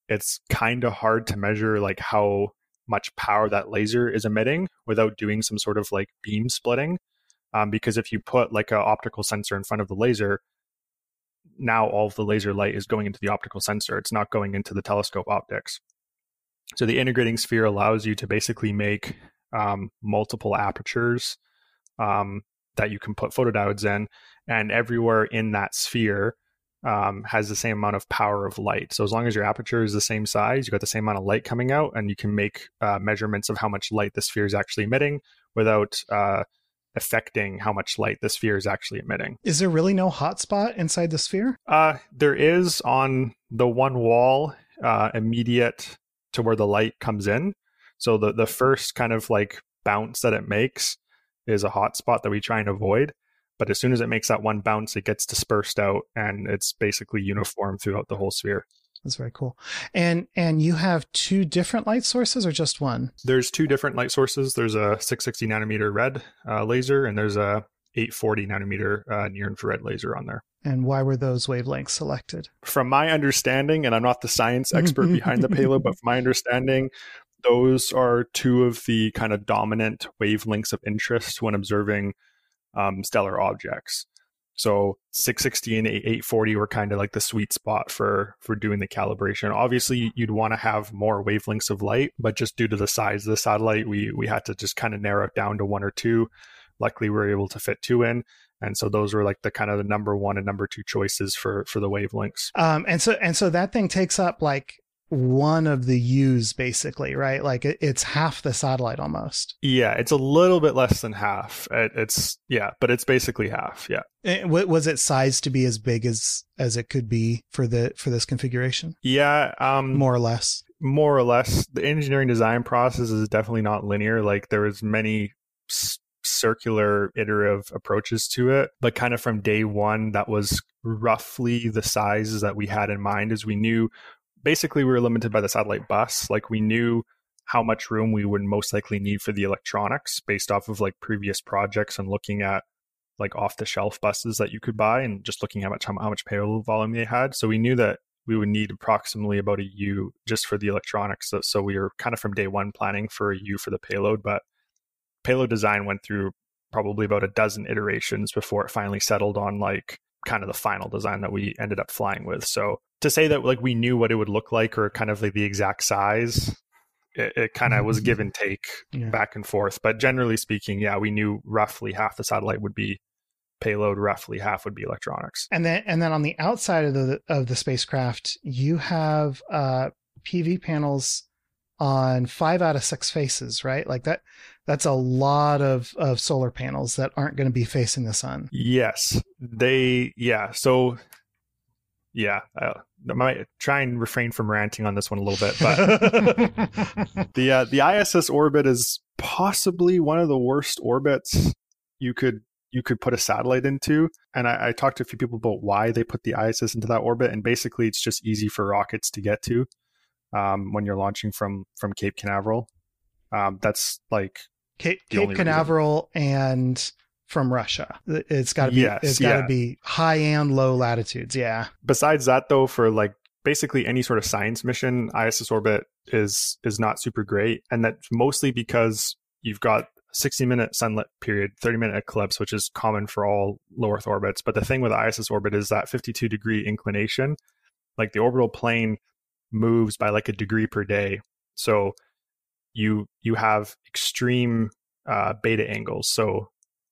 it's kind of hard to measure like how much power that laser is emitting without doing some sort of like beam splitting. Um, because if you put like an optical sensor in front of the laser, now all of the laser light is going into the optical sensor. It's not going into the telescope optics. So the integrating sphere allows you to basically make um, multiple apertures um, that you can put photodiodes in, and everywhere in that sphere um, has the same amount of power of light. So as long as your aperture is the same size, you got the same amount of light coming out, and you can make uh, measurements of how much light the sphere is actually emitting without uh, affecting how much light the sphere is actually emitting. Is there really no hotspot inside the sphere? Uh, there is on the one wall uh, immediate to where the light comes in. So the the first kind of like bounce that it makes is a hot spot that we try and avoid. But as soon as it makes that one bounce, it gets dispersed out and it's basically uniform throughout the whole sphere. That's very cool. And and you have two different light sources or just one? There's two different light sources. There's a 660 nanometer red uh, laser and there's a 840 nanometer uh, near infrared laser on there. And why were those wavelengths selected? From my understanding, and I'm not the science expert behind the payload, but from my understanding, those are two of the kind of dominant wavelengths of interest when observing um, stellar objects. So 660 and 840 were kind of like the sweet spot for for doing the calibration. Obviously, you'd want to have more wavelengths of light, but just due to the size of the satellite, we we had to just kind of narrow it down to one or two. Luckily, we were able to fit two in, and so those were like the kind of the number one and number two choices for for the wavelengths um and so and so that thing takes up like one of the U's basically, right? Like it's half the satellite almost. Yeah, it's a little bit less than half. It, it's yeah, but it's basically half. Yeah. It, eh, was it sized to be as big as as it could be for the for this configuration? Yeah, um, more or less. More or less, the engineering design process is definitely not linear. Like there is many circular iterative approaches to it but kind of from day one that was roughly the sizes that we had in mind as we knew basically we were limited by the satellite bus like we knew how much room we would most likely need for the electronics based off of like previous projects and looking at like off the shelf buses that you could buy and just looking how much how much payload volume they had so we knew that we would need approximately about a U just for the electronics. So, so we were kind of from day one planning for a U for the payload, but payload design went through probably about a dozen iterations before it finally settled on like kind of the final design that we ended up flying with. So to say that like we knew what it would look like or kind of like the exact size, it, it kind of was give and take yeah. back and forth. But generally speaking, yeah, we knew roughly half the satellite would be payload, roughly half would be electronics. And then and then on the outside of the of the spacecraft, you have uh, PV panels on five out of six faces, right? Like that that's a lot of of solar panels that aren't going to be facing the sun. Yes, they. Yeah, so yeah, I, I might try and refrain from ranting on this one a little bit, but the uh, the ISS orbit is possibly one of the worst orbits you could you could put a satellite into. And I, I, talked to a few people about why they put the ISS into that orbit, and basically it's just easy for rockets to get to um, when you're launching from from Cape Canaveral. Um, that's like Cape, Cape Canaveral reason. and from Russia. It's got to be yes, it's got to yeah. be high and low latitudes. Yeah. Besides that, though, for like basically any sort of science mission, ISS orbit is is not super great, and that's mostly because you've got 60 minute sunlit period, 30 minute eclipse, which is common for all low Earth orbits. But the thing with ISS orbit is that 52 degree inclination, like the orbital plane moves by like a degree per day. So you you have extreme uh, beta angles. So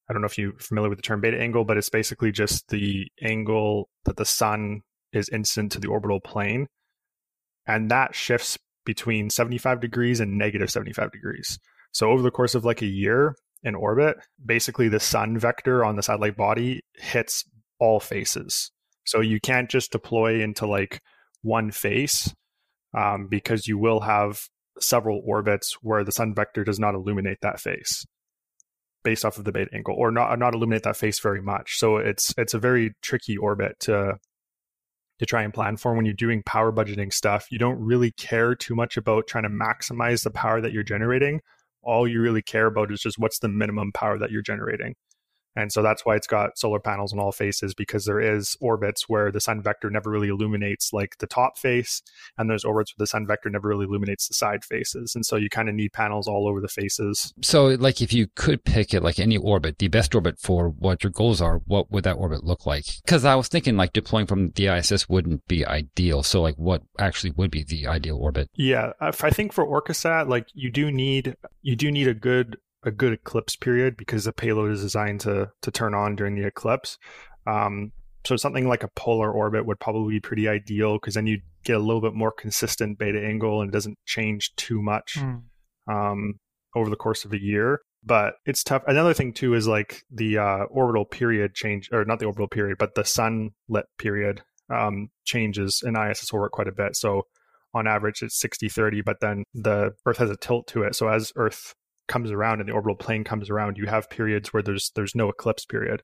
I don't know if you're familiar with the term beta angle, but it's basically just the angle that the sun is incident to the orbital plane. And that shifts between 75 degrees and negative 75 degrees. So over the course of like a year in orbit, basically the sun vector on the satellite body hits all faces. So you can't just deploy into like one face um, because you will have several orbits where the sun vector does not illuminate that face based off of the beta angle or not not illuminate that face very much. So it's it's a very tricky orbit to to try and plan for when you're doing power budgeting stuff. You don't really care too much about trying to maximize the power that you're generating. All you really care about is just what's the minimum power that you're generating. And so that's why it's got solar panels on all faces because there is orbits where the sun vector never really illuminates like the top face, and there's orbits where the sun vector never really illuminates the side faces. And so you kind of need panels all over the faces. So, like, if you could pick it, like any orbit, the best orbit for what your goals are, what would that orbit look like? Because I was thinking like deploying from the ISS wouldn't be ideal. So, like, what actually would be the ideal orbit? Yeah, I think for OrcaSat, like, you do need you do need a good a good eclipse period because the payload is designed to to turn on during the eclipse. Um, so something like a polar orbit would probably be pretty ideal because then you get a little bit more consistent beta angle and it doesn't change too much mm. um, over the course of a year. But it's tough. Another thing too is like the uh, orbital period change, or not the orbital period, but the sunlit period um, changes in ISS orbit quite a bit. So on average, it's 60 30, but then the Earth has a tilt to it. So as Earth comes around and the orbital plane comes around, you have periods where there's there's no eclipse period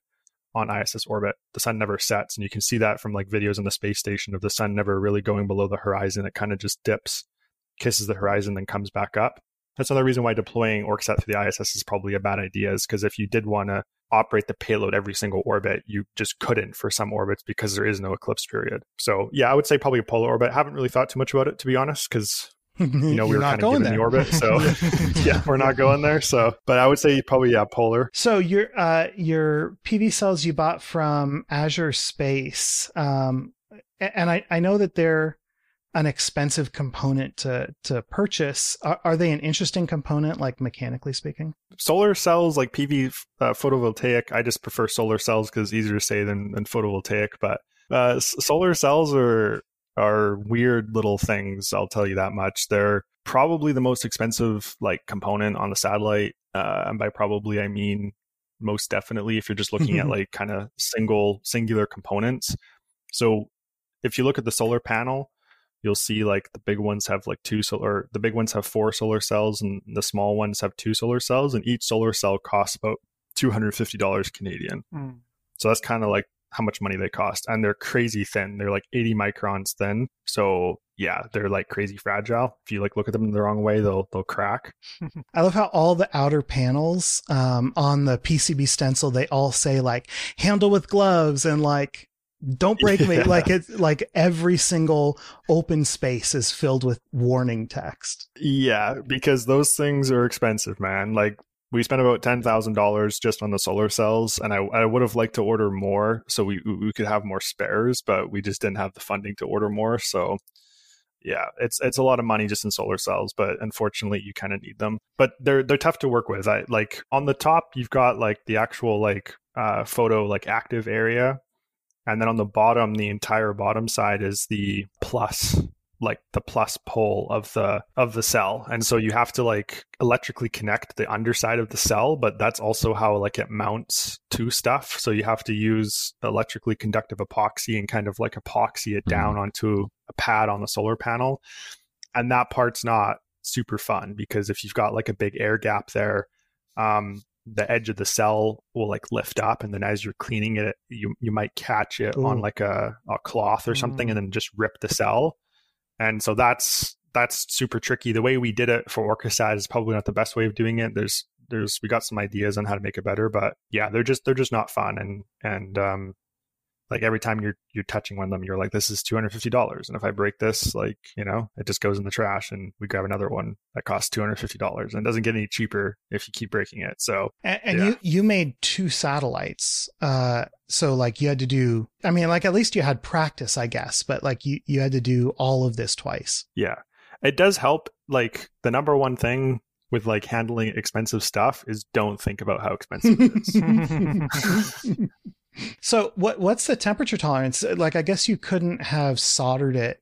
on ISS orbit. The sun never sets, and you can see that from like videos on the space station of the sun never really going below the horizon. It kind of just dips, kisses the horizon, then comes back up. That's another reason why deploying OrcaSat through the ISS is probably a bad idea, is because if you did want to operate the payload every single orbit, you just couldn't for some orbits because there is no eclipse period. So yeah, I would say probably a polar orbit. I haven't really thought too much about it to be honest, because you know, we were kind of given there. the orbit. So yeah, we're not going there. So, but I would say probably, yeah, polar. So your, uh, your PV cells you bought from Azure Space. Um, and I, I know that they're an expensive component to, to purchase. Are, are they an interesting component, like mechanically speaking? Solar cells, like PV uh, photovoltaic, I just prefer solar cells because easier to say than, than photovoltaic. But uh, solar cells are are weird little things. I'll tell you that much. They're probably the most expensive like component on the satellite, uh, and by probably I mean most definitely if you're just looking at like kind of single singular components. So if you look at the solar panel, you'll see like the big ones have like two solar the big ones have four solar cells and the small ones have two solar cells and each solar cell costs about $250 Canadian. Mm. So that's kind of like how much money they cost and they're crazy thin. They're like 80 microns thin. So yeah they're like crazy fragile. If you like look at them the wrong way they'll they'll crack. I love how all the outer panels um, on the pcb stencil they all say like handle with gloves and like don't break me. Like it's like every single open space is filled with warning text. Yeah because those things are expensive man. Like we spent about ten thousand dollars just on the solar cells, and I, I would have liked to order more so we we could have more spares, but we just didn't have the funding to order more. So yeah, it's it's a lot of money just in solar cells, but unfortunately you kind of need them. But they're they're tough to work with. I like on the top you've got like the actual like uh, photo like active area, and then on the bottom, the entire bottom side is the plus like the plus pole of the of the cell and so you have to like electrically connect the underside of the cell but that's also how like it mounts to stuff so you have to use electrically conductive epoxy and kind of like epoxy it down mm-hmm. onto a pad on the solar panel and that part's not super fun because if you've got like a big air gap there um the edge of the cell will like lift up and then as you're cleaning it you you might catch it Ooh. on like a, a cloth or something mm. and then just rip the cell and so that's that's super tricky. The way we did it for Orcasat is probably not the best way of doing it. There's there's we got some ideas on how to make it better, but yeah, they're just they're just not fun. And and um, like every time you're you're touching one of them you're like this is $250 and if i break this like you know it just goes in the trash and we grab another one that costs $250 and it doesn't get any cheaper if you keep breaking it. So and, and yeah. you you made two satellites uh so like you had to do i mean like at least you had practice i guess but like you you had to do all of this twice. Yeah. It does help like the number one thing with like handling expensive stuff is don't think about how expensive it is So what what's the temperature tolerance? Like I guess you couldn't have soldered it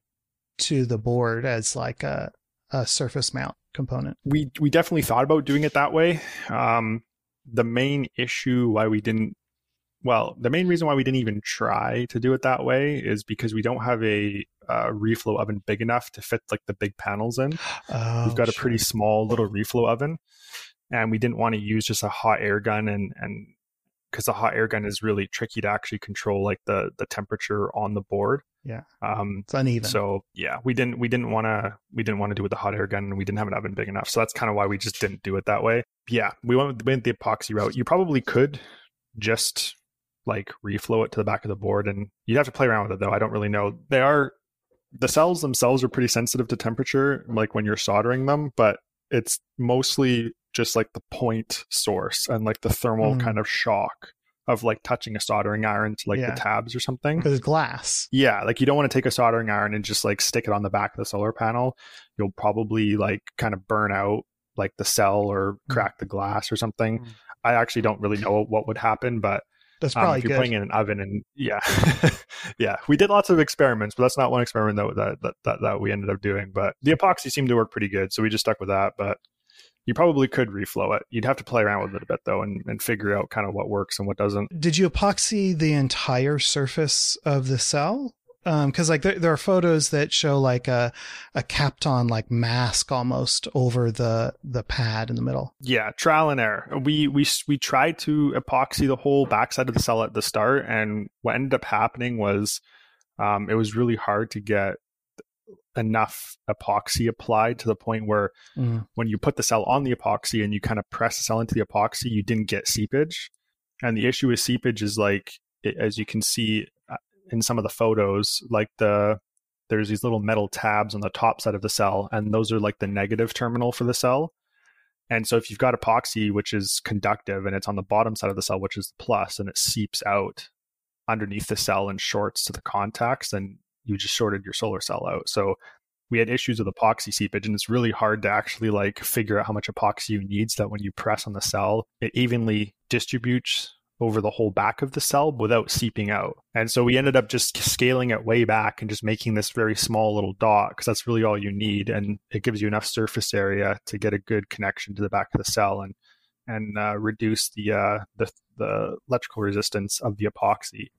to the board as like a, a surface mount component. We we definitely thought about doing it that way. Um, the main issue why we didn't well, the main reason why we didn't even try to do it that way is because we don't have a uh, reflow oven big enough to fit like the big panels in. Oh, We've got sure. a pretty small little reflow oven, and we didn't want to use just a hot air gun and and because the hot air gun is really tricky to actually control like the the temperature on the board. Yeah. Um it's uneven. So yeah, we didn't we didn't want to we didn't want to do it with the hot air gun and we didn't have an oven big enough. So that's kind of why we just didn't do it that way. Yeah, we went went the epoxy route. You probably could just like reflow it to the back of the board and you'd have to play around with it though. I don't really know. They are the cells themselves are pretty sensitive to temperature like when you're soldering them, but it's mostly just like the point source and like the thermal mm. kind of shock of like touching a soldering iron to like yeah. the tabs or something. Because it's glass. Yeah, like you don't want to take a soldering iron and just like stick it on the back of the solar panel. You'll probably like kind of burn out like the cell or mm. crack the glass or something. Mm. I actually don't really know what would happen, but that's probably um, if you're good. putting in an oven and yeah, yeah, we did lots of experiments, but that's not one experiment that, that that that we ended up doing. But the epoxy seemed to work pretty good, so we just stuck with that. But you probably could reflow it. You'd have to play around with it a bit though and, and figure out kind of what works and what doesn't. Did you epoxy the entire surface of the cell? because um, like there, there are photos that show like a a Kapton like mask almost over the the pad in the middle. Yeah, trial and error. We we we tried to epoxy the whole backside of the cell at the start, and what ended up happening was um, it was really hard to get enough epoxy applied to the point where mm. when you put the cell on the epoxy and you kind of press the cell into the epoxy, you didn't get seepage. And the issue with seepage is like, it, as you can see uh, in some of the photos, like the there's these little metal tabs on the top side of the cell, and those are like the negative terminal for the cell. And so if you've got epoxy, which is conductive, and it's on the bottom side of the cell, which is the plus, and it seeps out underneath the cell and shorts to the contacts, then you just shorted your solar cell out. So we had issues with epoxy seepage, and it's really hard to actually like figure out how much epoxy you need so that when you press on the cell, it evenly distributes over the whole back of the cell without seeping out. And so we ended up just scaling it way back and just making this very small little dot because that's really all you need, and it gives you enough surface area to get a good connection to the back of the cell and and uh, reduce the uh, the the electrical resistance of the epoxy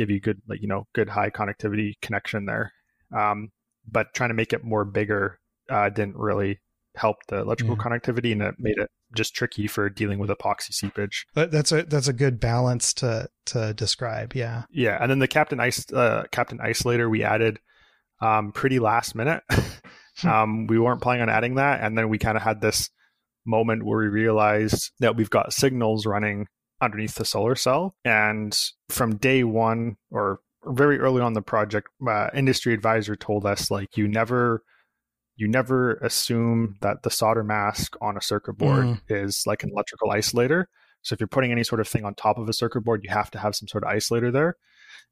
give you good like you know good high connectivity connection there um, but trying to make it more bigger uh, didn't really help the electrical yeah. connectivity and it made it just tricky for dealing with epoxy seepage that's a that's a good balance to to describe yeah yeah and then the Kapton ice uh, Kapton isolator we added um, pretty last minute hmm. um, we weren't planning on adding that and then we kind of had this moment where we realized that we've got signals running underneath the solar cell. And from day one, or very early on the project, uh, industry advisor told us like you never you never assume that the solder mask on a circuit board mm. is like an electrical isolator. So if you're putting any sort of thing on top of a circuit board, you have to have some sort of isolator there.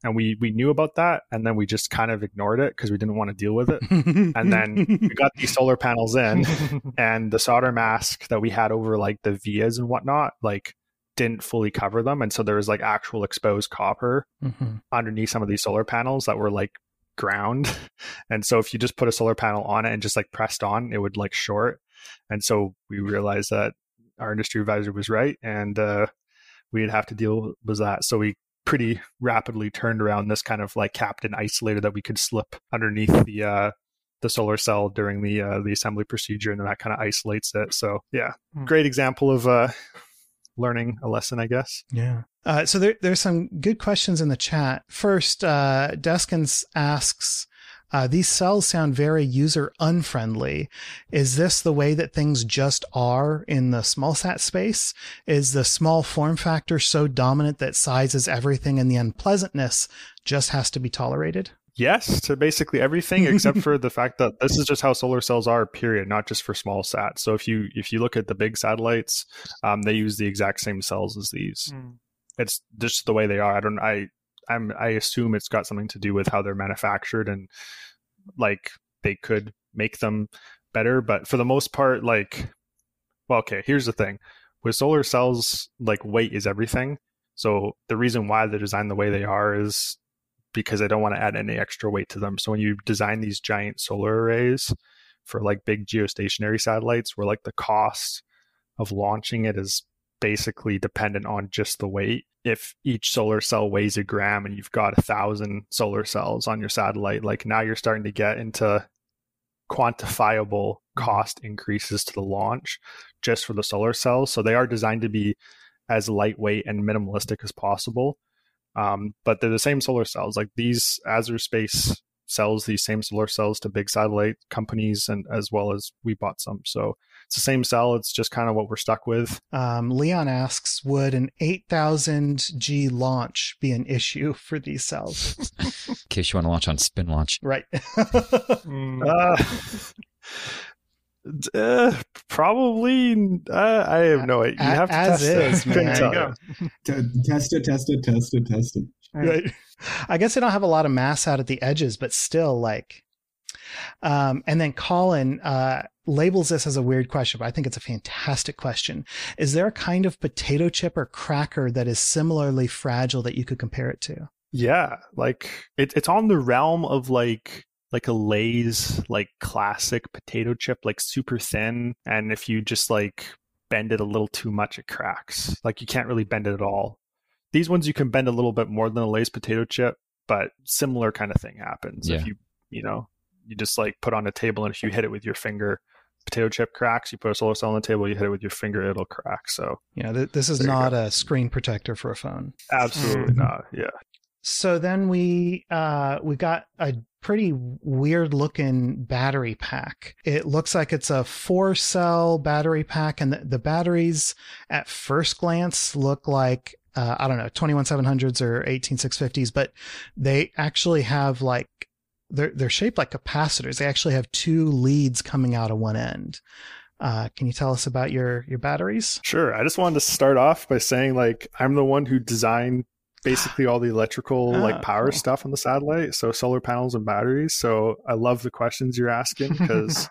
and we we knew about that and then we just kind of ignored it because we didn't want to deal with it and then we got these solar panels in and the solder mask that we had over like the vias and whatnot like didn't fully cover them and so there was like actual exposed copper Mm-hmm. underneath some of these solar panels that were like ground and so if you just put a solar panel on it and just like pressed on it would like short and so we realized that our industry advisor was right and uh we'd have to deal with that so we pretty rapidly turned around this kind of like Kapton isolator that we could slip underneath the uh the solar cell during the uh the assembly procedure and then that kind of isolates it so yeah Hmm. great example of uh learning a lesson i guess Yeah. Uh, so there, there's some good questions in the chat. First, uh, Deskins asks, uh, these cells sound very user unfriendly. Is this the way that things just are in the small sat space? Is the small form factor so dominant that size is everything and the unpleasantness just has to be tolerated? Yes to basically everything except for the fact that this is just how solar cells are period not just for small sats. So if you if you look at the big satellites um, they use the exact same cells as these. Mm. it's just the way they are. I don't i i'm i assume it's got something to do with how they're manufactured and like they could make them better. But for the most part like well okay here's the thing. With solar cells like weight is everything. So the reason why they're designed the way they are is because I don't want to add any extra weight to them. So when you design these giant solar arrays for like big geostationary satellites, where like the cost of launching it is basically dependent on just the weight. If each solar cell weighs a gram and you've got a thousand solar cells on your satellite, like now you're starting to get into quantifiable mm-hmm. cost increases to the launch just for the solar cells. So they are designed to be as lightweight and minimalistic as possible. Um, but they're the same solar cells. Like these, Azure Space sells these same solar cells to big satellite companies, and as well as we bought some. So it's the same cell. It's just kind of what we're stuck with. Um, Leon asks, would an 8000 G launch be an issue for these cells? In case you want to launch on SpinLaunch. right. Mm. Uh, d- uh, probably. Uh, I have no idea. You have to as test it. is, Couldn't man. There you. T- test it, test it, test it, test it. right. I guess they don't have a lot of mass out at the edges, but still like um and then Colin uh labels this as a weird question, but I think it's a fantastic question. Is there a kind of potato chip or cracker that is similarly fragile that you could compare it to? Yeah, like it, it's on the realm of like like a Lay's like classic potato chip, like super thin, and if you just like bend it a little too much, it cracks. Like you can't really bend it at all. These ones you can bend a little bit more than a Lay's potato chip, but similar kind of thing happens Yeah. if you you know you just like put on a table and if you hit it with your finger. Potato chip cracks. You put a solar cell on the table, you hit it with your finger, it'll crack. So yeah, th- this is not a screen protector for a phone. absolutely Mhm. not. Yeah. So then we uh we got a pretty weird looking battery pack. It looks like it's a four cell battery pack and the, the batteries at first glance look like uh, I don't know, 21700s or 18650s, but they actually have like they're they're shaped like capacitors. They actually have two leads coming out of one end. Uh, can you tell us about your your batteries? Sure. I just wanted to start off by saying like I'm the one who designed basically all the electrical Ah, like power cool. stuff on the satellite, so solar panels and batteries. So I love the questions you're asking because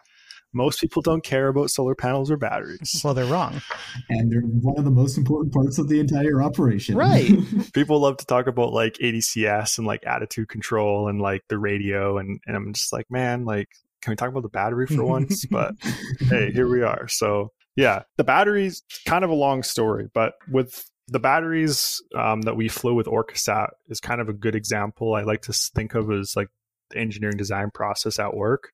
most people don't care about solar panels or batteries. Well, they're wrong. And they're one of the most important parts of the entire operation. Right. people love to talk about like ADCS and like attitude control and like the radio and and I'm just like, man, like can we talk about the battery for once? But hey, here we are. So yeah, the batteries kind of a long story, but with the batteries um, that we flew with Orcasat is kind of a good example. I like to think of as like the engineering design process at work,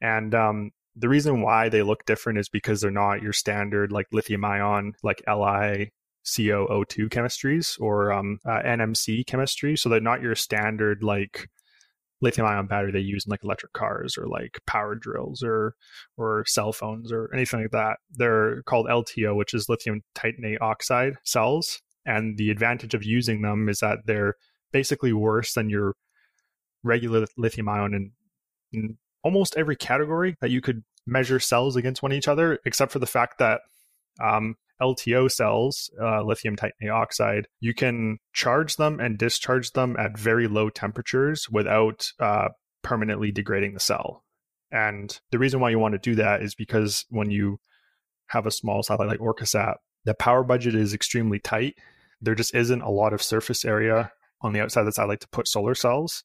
and um, the reason why they look different is because they're not your standard like lithium ion like Li COO2 chemistries or um, uh, NMC chemistry. So they're not your standard like lithium ion battery they use in like electric cars or like power drills or or cell phones or anything like that. They're called LTO, which is lithium titanate oxide cells. And the advantage of using them is that they're basically worse than your regular lithium ion in, in almost every category that you could measure cells against one each other, except for the fact that um, LTO cells, uh, lithium titanate oxide, you can charge them and discharge them at very low temperatures without uh, permanently degrading the cell. And the reason why you want to do that is because when you have a small satellite like OrcaSat, the power budget is extremely tight. There just isn't a lot of surface area on the outside of the satellite to put solar cells.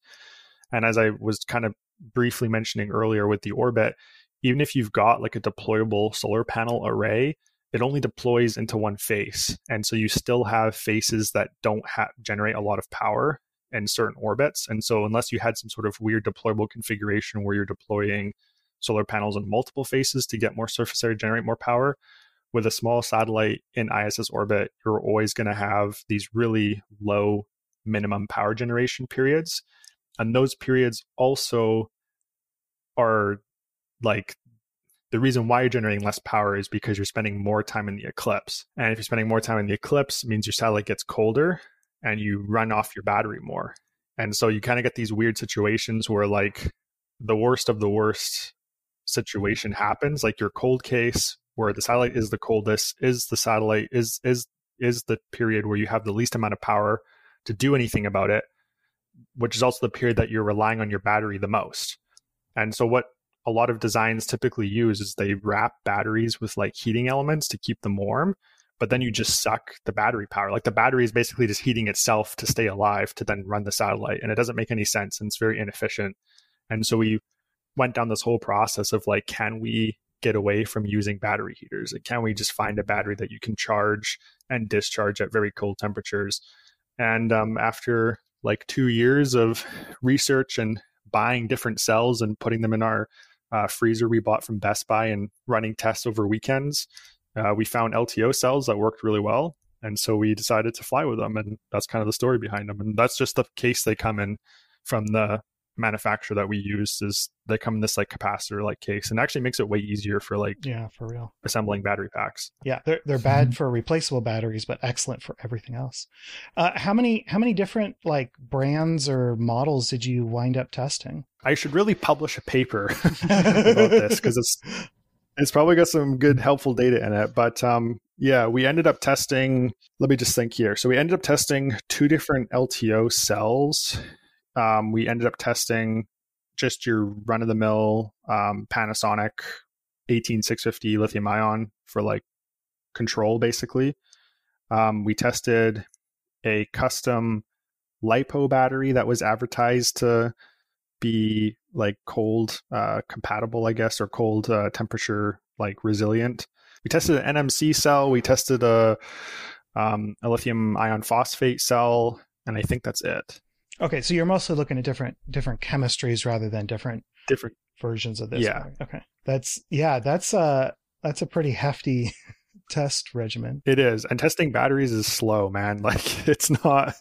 And as I was kind of briefly mentioning earlier with the orbit, even if you've got like a deployable solar panel array, it only deploys into one face. And so you still have faces that don't ha- generate a lot of power in certain orbits. And so unless you had some sort of weird deployable configuration where you're deploying solar panels in multiple faces to get more surface area, generate more power, with a small satellite in ISS orbit, you're always going to have these really low minimum power generation periods. And those periods also are like the reason why you're generating less power is because you're spending more time in the eclipse. And if you're spending more time in the eclipse, means your satellite gets colder and you run off your battery more. And so you kind of get these weird situations where like the worst of the worst situation happens, like your cold case where the satellite is the coldest, is the satellite is is is the period where you have the least amount of power to do anything about it, which is also the period that you're relying on your battery the most. And so what a lot of designs typically use is they wrap batteries with like heating elements to keep them warm, but then you just suck the battery power. Like the battery is basically just heating itself to stay alive to then run the satellite. And it doesn't make any sense and it's very inefficient. And so we went down this whole process of like, can we get away from using battery heaters? And can we just find a battery that you can charge and discharge at very cold temperatures? And um, after like two years of research and buying different cells and putting them in our uh, freezer we bought from Best Buy and running tests over weekends, uh, we found LTO cells that worked really well. And so we decided to fly with them. And that's kind of the story behind them. And that's just the case they come in from the manufacturer that we use is they come in this like capacitor like case and actually makes it way easier for like yeah for real. assembling battery packs. Yeah they're, they're bad for replaceable batteries but excellent for everything else. Uh, how many how many different like brands or models did you wind up testing? I should really publish a paper about this because it's it's probably got some good helpful data in it but um yeah we ended up testing let me just think here. So we ended up testing two different lto cells um, we ended up testing just your run of the mill um, Panasonic 18650 lithium ion for like control basically. Um, we tested a custom lipo battery that was advertised to be like cold uh, compatible, I guess, or cold uh, temperature like resilient. We tested an NMC cell. We tested a um, a lithium ion phosphate cell, and I think that's it. Okay, so you're mostly looking at different different chemistries rather than different different versions of this. Yeah. Okay. That's yeah, that's uh that's a pretty hefty test regimen. It is. And testing batteries is slow, man. Like it's not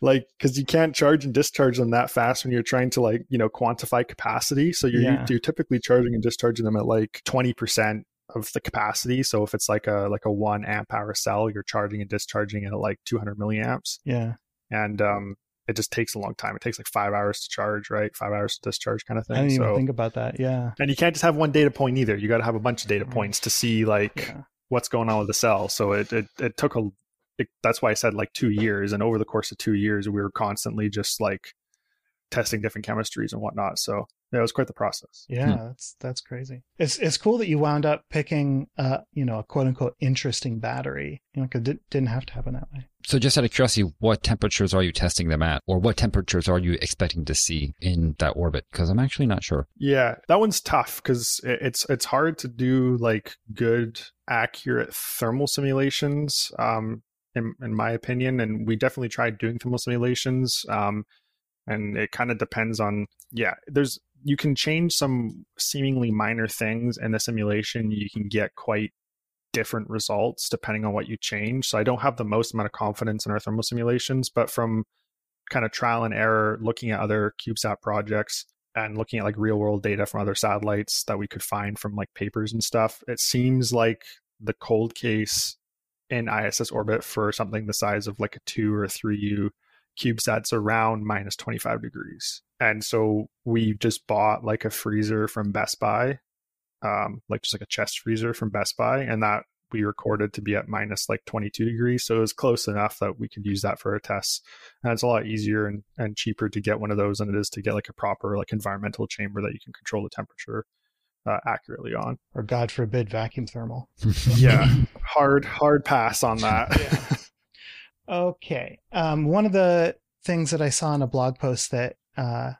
like cuz you can't charge and discharge them that fast when you're trying to like, you know, quantify capacity. So you're yeah. you're typically charging and discharging them at like 20% of the capacity. So if it's like a like a 1 amp hour cell, you're charging and discharging it at like 200 milliamps. Yeah. And um it just takes a long time. It takes like five hours to charge, right? Five hours to discharge, kind of thing. I didn't so, even think about that. Yeah, and you can't just have one data point either. You got to have a bunch of data mm. points to see like yeah. what's going on with the cell. So it it, it took a. It, that's why I said like two years, and over the course of two years, we were constantly just like testing different chemistries and whatnot. So yeah, it was quite the process. Yeah, hmm. that's that's crazy. It's it's cool that you wound up picking, uh, you know, a quote unquote interesting battery. You know, because it didn't have to happen that way. So, just out of curiosity, what temperatures are you testing them at, or what temperatures are you expecting to see in that orbit? Because I'm actually not sure. Yeah, that one's tough because it's it's hard to do like good, accurate thermal simulations. Um, in, in my opinion, and we definitely tried doing thermal simulations. Um, and it kind of depends on yeah there's you can change some seemingly minor things in the simulation. You can get quite different results depending on what you change. So I don't have the most amount of confidence in our thermal simulations, but from kind of trial and error, looking at other CubeSat projects and looking at like real world data from other satellites that we could find from like papers and stuff, it seems like the cold case in ISS orbit for something the size of like a two or a three U CubeSats around minus 25 degrees. And so we just bought like a freezer from Best Buy, um, like just like a chest freezer from Best Buy, and that we recorded to be at minus like 22 degrees. So it was close enough that we could use that for our tests. And it's a lot easier and, and cheaper to get one of those than it is to get like a proper like environmental chamber that you can control the temperature uh, accurately on. Or God forbid, vacuum thermal. yeah, hard hard pass on that. Okay. Um, one of the things that I saw in a blog post that uh,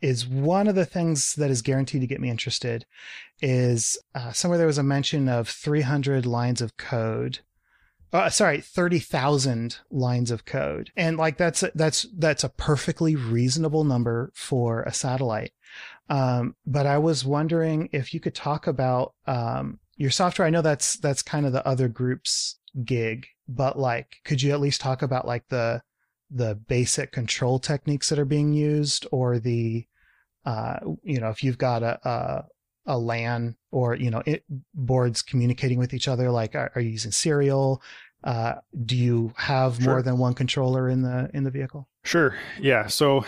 is one of the things that is guaranteed to get me interested is uh, somewhere there was a mention of 300 lines of code. Uh, sorry, 30,000 lines of code. And like that's, that's, that's a perfectly reasonable number for a satellite. Um, but I was wondering if you could talk about, um, your software. I know that's, that's kind of the other group's gig, but like, could you at least talk about like the, the basic control techniques that are being used or the uh, you know if you've got a, a, a LAN or you know it, boards communicating with each other like are, are you using serial? Uh, do you have sure. more than one controller in the in the vehicle? Sure. Yeah. So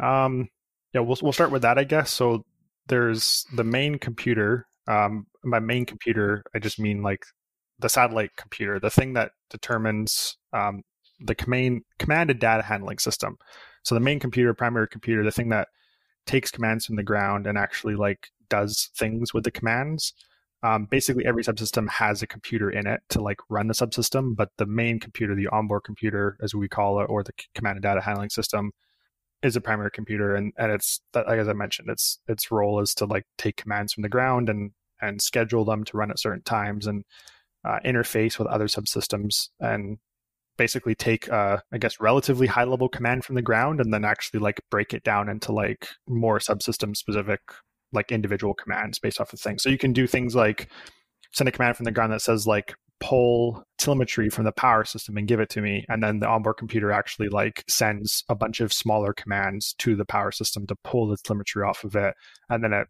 um yeah we'll we'll start with that i guess. So there's the main computer um my main computer i just mean like the satellite computer the thing that determines um the command command and data handling system. So the main computer, primary computer, the thing that takes commands from the ground and actually like does things with the commands. Um, basically, every subsystem has a computer in it to like run the subsystem, but the main computer, the onboard computer, as we call it, or the command and data handling system, is a primary computer, and and it's like as I mentioned, its its role is to like take commands from the ground and and schedule them to run at certain times and uh, interface with other subsystems and basically take uh, I guess relatively high level command from the ground and then actually like break it down into like more subsystem specific like individual commands based off of things. So you can do things like send a command from the ground that says like pull telemetry from the power system and give it to me and then the onboard computer actually like sends a bunch of smaller commands to the power system to pull the telemetry off of it and then it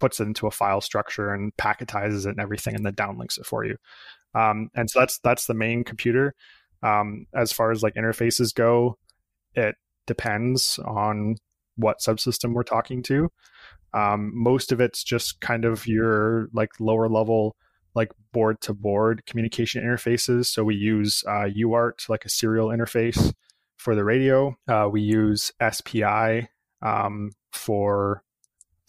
puts it into a file structure and packetizes it and everything and then downlinks it for you um, and so that's that's the main computer um, as far as like interfaces go, it depends on what subsystem we're talking to. Um, most of it's just kind of your like lower level like board to board communication interfaces. So we use uh, UART, like a serial interface for the radio. Uh, we use SPI um, for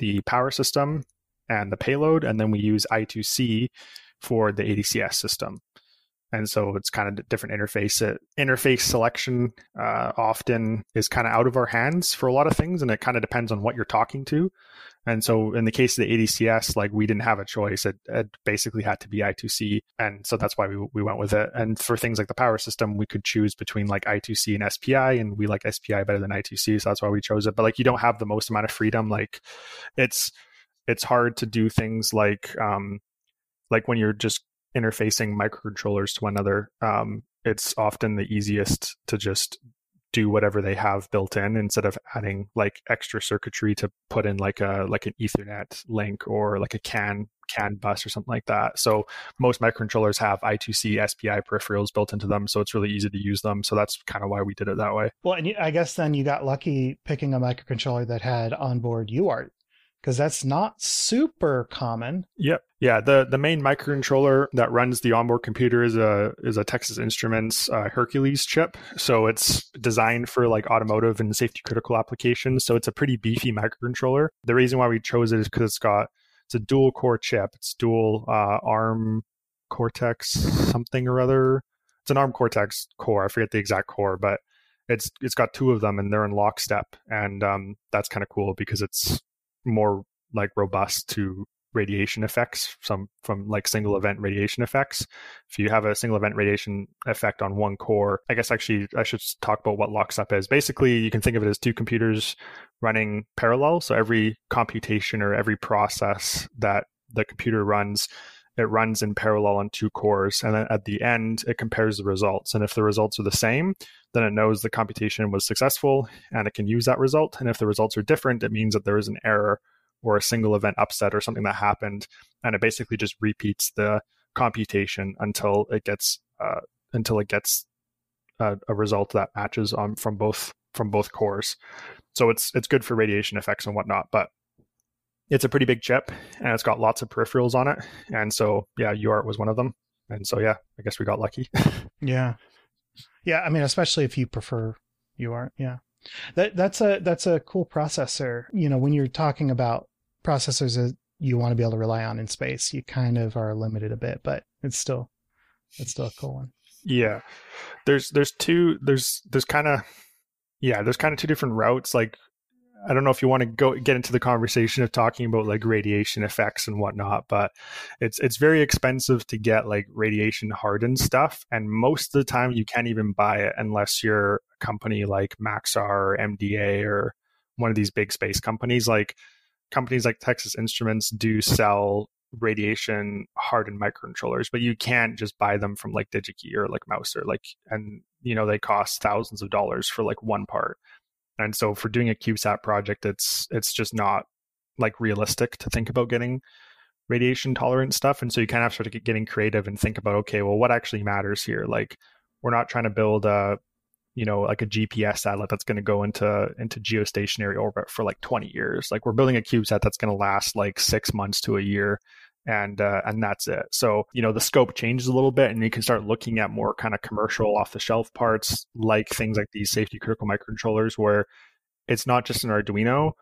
the power system and the payload. And then we use I2C for the ADCS system and so it's kind of different interface it, interface selection uh, often is kind of out of our hands for a lot of things and it kind of depends on what you're talking to and so in the case of the adcs like we didn't have a choice. It, it basically had to be i2c and so that's why we, we went with it. And for things like the power system we could choose between like i2c and spi and we like spi better than i2c so that's why we chose it. But like you don't have the most amount of freedom. Like it's it's hard to do things like um like when you're just interfacing microcontrollers to one another, um, it's often the easiest to just do whatever they have built in instead of adding like extra circuitry to put in like a like an ethernet link or like a can can bus or something like that. So most microcontrollers have i2c spi peripherals built into them so it's really easy to use them. So that's kind of why we did it that way. Well and i guess then you got lucky picking a microcontroller that had onboard uart because that's not super common. Yep. Yeah, the the main microcontroller that runs the onboard computer is a is a Texas Instruments uh, Hercules chip. So it's designed for like automotive and safety critical applications. So it's a pretty beefy microcontroller. The reason why we chose it is because it's got it's a dual core chip. It's dual uh, ARM Cortex something or other. It's an ARM Cortex core. I forget the exact core, but it's it's got two of them and they're in lockstep, and um, that's kind of cool because it's more like robust to radiation effects some from like single event radiation effects. If you have a single event radiation effect on one core i guess actually i should talk about what lockstep is basically you can think of it as two computers running parallel. So every computation or every process that the computer runs it runs in parallel on two cores and then at the end it compares the results. And if the results are the same then it knows the computation was successful and it can use that result. And if the results are different it means that there is an error or a single event upset or something that happened and it basically just repeats the computation until it gets uh, until it gets a, a result that matches um, from both from both cores. So it's it's good for radiation effects and whatnot but it's a pretty big chip and it's got lots of peripherals on it. And so, yeah, UART was one of them. And so yeah, I guess we got lucky. Yeah. Yeah, I mean especially if you prefer UART, yeah. That that's a that's a cool processor. You know, when you're talking about processors that you want to be able to rely on in space, you kind of are limited a bit, but it's still it's still a cool one. Yeah. There's there's two there's there's kind of yeah, there's kind of two different routes like I don't know if you want to go get into the conversation of talking about like radiation effects and whatnot, but it's it's very expensive to get like radiation hardened stuff, and most of the time you can't even buy it unless you're a company like Maxar or MDA or one of these big space companies. Like companies like Texas Instruments do sell radiation hardened microcontrollers, but you can't just buy them from like DigiKey or like Mouser, like and you know they cost thousands of dollars for like one part and so for doing a CubeSat project, it's it's just not like realistic to think about getting radiation tolerant stuff. And so you kind of have to start getting creative and think about, okay, well, what actually matters here? Like we're not trying to build a you know like a GPS satellite that's going to go into into geostationary orbit for like 20 years. Like we're building a CubeSat that's going to last like six months to a year and uh, and that's it. So you know the scope changes a little bit, and you can start looking at more kind of commercial off the shelf parts, like things like these safety critical microcontrollers, where it's not just an Arduino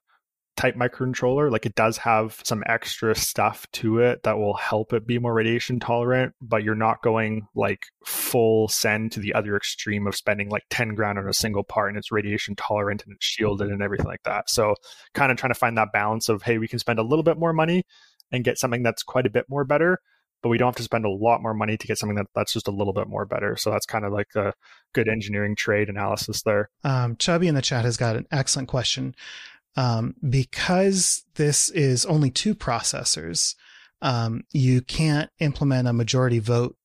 type microcontroller. Like it does have some extra stuff to it that will help it be more radiation tolerant, but you're not going like full send to the other extreme of spending like 10 grand on a single part and it's radiation tolerant and it's shielded and everything like that. So kind of trying to find that balance of, hey, we can spend a little bit more money and get something that's quite a bit more better but we don't have to spend a lot more money to get something that, that's just a little bit more better. So that's kind of like a good engineering trade analysis there. Um, chubby in the chat has got an excellent question. Um, because this is only two processors um, you can't implement a majority vote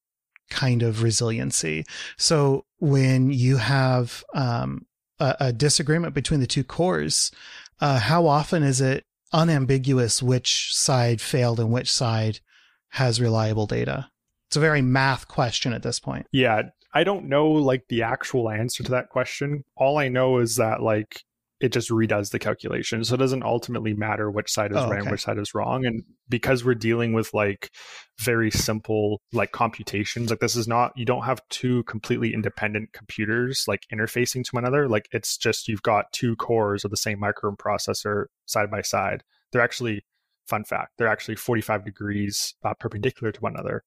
kind of resiliency. So when you have um, a, a, disagreement between the two cores uh, how often is it unambiguous which side failed and which side has reliable data? It's a very math question at this point. Yeah, I don't know like the actual answer to that question. All I know is that like it just redoes the calculation. So it doesn't ultimately matter which side is oh, right okay. and which side is wrong. And because we're dealing with like very simple like computations, like this is not you don't have two completely independent computers like interfacing to one another. Like it's just you've got two cores of the same microprocessor side by side. They're actually fun fact, they're actually 45 degrees uh, perpendicular to one another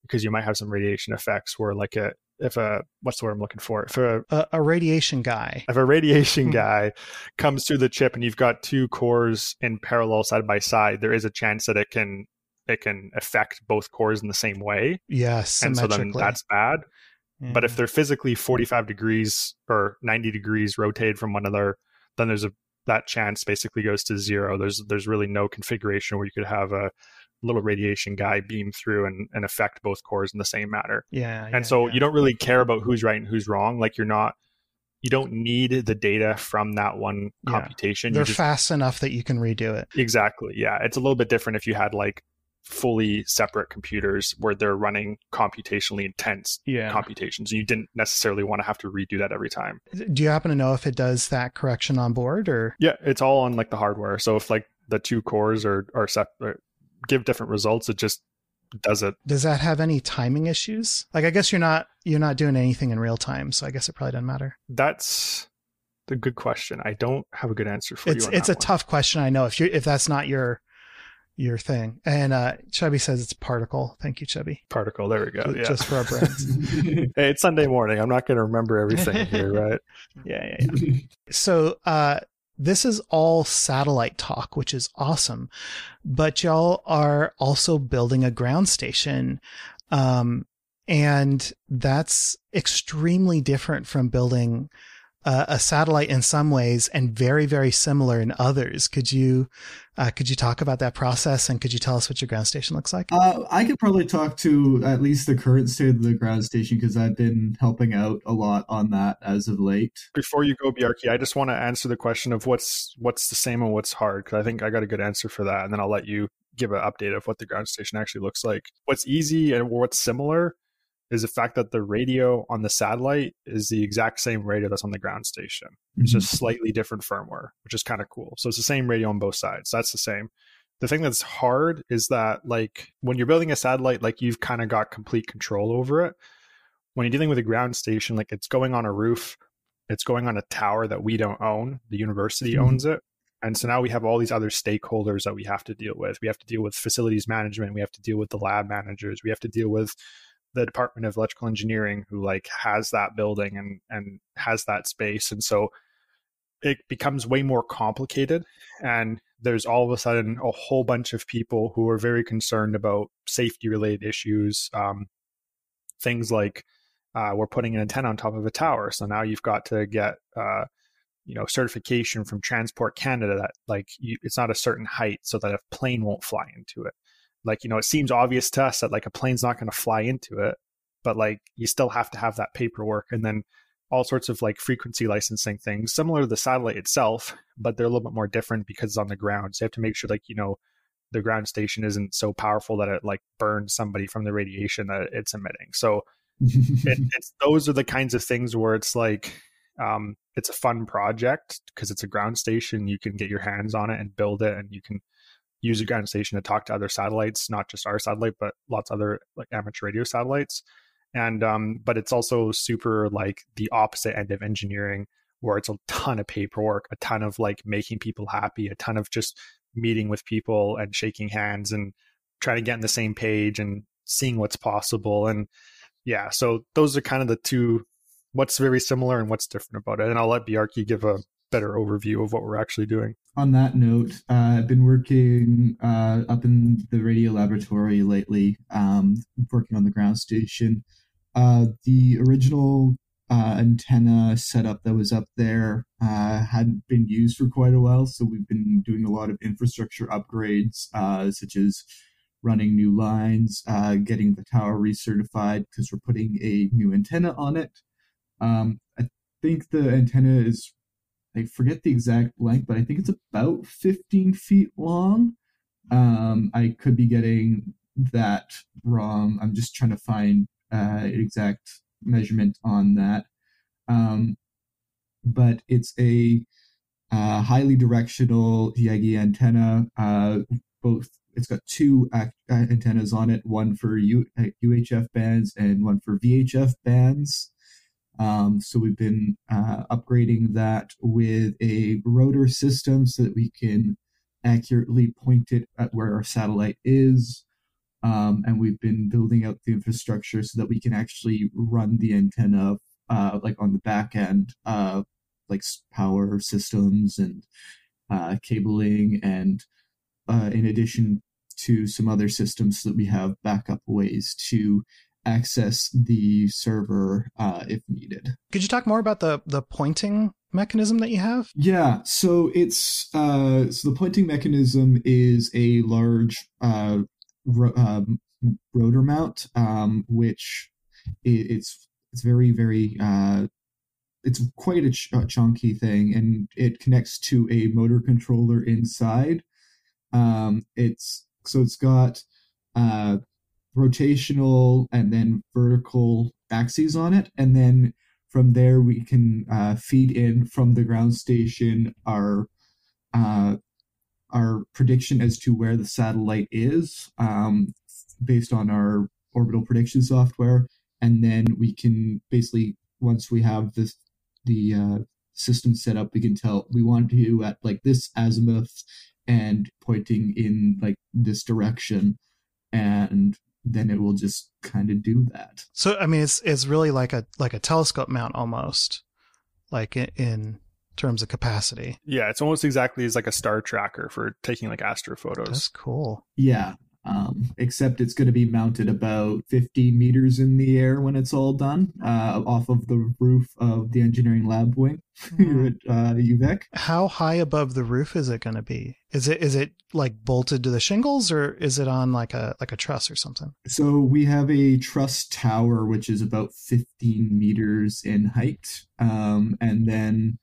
because you might have some radiation effects where like a if a what's the word I'm looking for? If a a, a radiation guy, if a radiation guy comes through the chip and you've got two cores in parallel side by side, there is a chance that it can it can affect both cores in the same way. Yes, and so then that's bad. Yeah. But if they're physically 45 degrees or 90 degrees rotated from one another, then there's a that chance basically goes to zero. There's there's really no configuration where you could have a little radiation guy beam through and, and affect both cores in the same manner. Yeah. And so yeah. you don't really care about who's right and who's wrong. Like you're not you don't need the data from that one computation. Yeah. They're just, fast enough that you can redo it. Exactly. Yeah. It's a little bit different if you had like fully separate computers where they're running computationally intense yeah. computations. You didn't necessarily want to have to redo that every time. Do you happen to know if it does that correction on board or? Yeah, it's all on like the hardware. So if like the two cores are are separate uh, give different results. It just does it. Does that have any timing issues? Like, I guess you're not you're not doing anything in real time, so I guess it probably doesn't matter. That's a good question. I don't have a good answer for it's, you. it's a one. tough question. I know if you if that's not your your thing. And uh, Chubby says it's particle. Thank you, Chubby. Particle. There we go. Just, yeah. just for our brains. hey, it's Sunday morning. I'm not going to remember everything here, right? Yeah, yeah, yeah. so, uh, this is all satellite talk, which is awesome. But y'all are also building a ground station. Um, and that's extremely different from building uh, a satellite in some ways and very very similar in others. Could you uh, could you talk about that process and could you tell us what your ground station looks like? Uh, I could probably talk to at least the current state of the ground station because I've been helping out a lot on that as of late. Before you go, Biarki, I just want to answer the question of what's what's the same and what's hard because I think I got a good answer for that, and then I'll let you give an update of what the ground station actually looks like. What's easy and what's similar is the fact that the radio on the satellite is the exact same radio that's on the ground station. Mm-hmm. It's just slightly different firmware, which is kind of cool. So it's the same radio on both sides. That's the same. the thing that's hard is that like when you're building a satellite, like you've kind of got complete control over it. When you're dealing with a ground station, like it's going on a roof, it's going on a tower that we don't own. The university mm-hmm. owns it. And so now we have all these other stakeholders that we have to deal with. We have to deal with facilities management. We have to deal with the lab managers. We have to deal with the Department of Electrical Engineering, who like has that building and and has that space. And so it becomes way more complicated. And there's all of a sudden a whole bunch of people who are very concerned about safety related issues. Um, things like uh, we're putting an antenna on top of a tower, so now you've got to get uh, you know certification from Transport Canada that like you, it's not a certain height, so that a plane won't fly into it. Like you know, it seems obvious to us that like a plane's not going to fly into it, but like you still have to have that paperwork, and then all sorts of like frequency licensing things, similar to the satellite itself, but they're a little bit more different because it's on the ground. So you have to make sure like you know the ground station isn't so powerful that it like burns somebody from the radiation that it's emitting. So it, it's those are the kinds of things where it's like um, it's a fun project because it's a ground station. You can get your hands on it and build it, and you can use a ground station to talk to other satellites, not just our satellite, but lots of other like amateur radio satellites. And um, but it's also super like the opposite end of engineering, where it's a ton of paperwork, a ton of like making people happy, a ton of just meeting with people and shaking hands and trying to get on the same page and seeing what's possible. And yeah, so those are kind of the two what's very similar and what's different about it. And I'll let Biarki give a better overview of what we're actually doing. On that note, uh, I've been working uh, up in the radio laboratory lately, um, working on the ground station. Uh, the original uh, antenna setup that was up there uh, hadn't been used for quite a while, so we've been doing a lot of infrastructure upgrades, uh, such as running new lines, getting the tower recertified because we're putting a new antenna on it. Um, I think the antenna is, I forget the exact length, but I think it's about 15 feet long. Um, I could be getting that wrong. I'm just trying to find uh, exact measurement on that. Um, but it's a uh, highly directional Yagi antenna. Uh, both it's got two antennas on it, one for U- UHF bands and one for VHF bands. Um, so we've been uh, upgrading that with a rotor system so that we can accurately point it at where our satellite is. Um, and we've been building out the infrastructure so that we can actually run the antenna uh, like on the back end, uh, like power systems and uh, cabling, and uh, in addition to some other systems so that we have backup ways to access the server uh, if needed. Could you talk more about the the pointing mechanism that you have? Yeah, so it's uh, so the pointing mechanism is a large uh, ro- um, rotor mount, um, which it, it's it's very very uh, it's quite a, ch- a, chunky thing, and it connects to a motor controller inside. Um, it's so it's got uh, rotational and then vertical axes on it. And then from there, we can uh, feed in from the ground station our uh, our prediction as to where the satellite is um, based on our orbital prediction software. And then we can basically, once we have this the uh, system set up, we can tell we want to at like this azimuth and pointing in like this direction and then it will just kind of do that. So I mean, it's it's really like a like a telescope mount almost, like in, in terms of capacity. Yeah, it's almost exactly as like a star tracker for taking like astrophotos. That's cool. Yeah, um, except it's going to be mounted about 15 meters in the air when it's all done, uh, off of the roof of the engineering lab wing here at uh, UVic. How high above the roof is it going to be? Is it is it like bolted to the shingles, or is it on like a like a truss or something? So we have a truss tower, which is about 15 meters in height, um, and then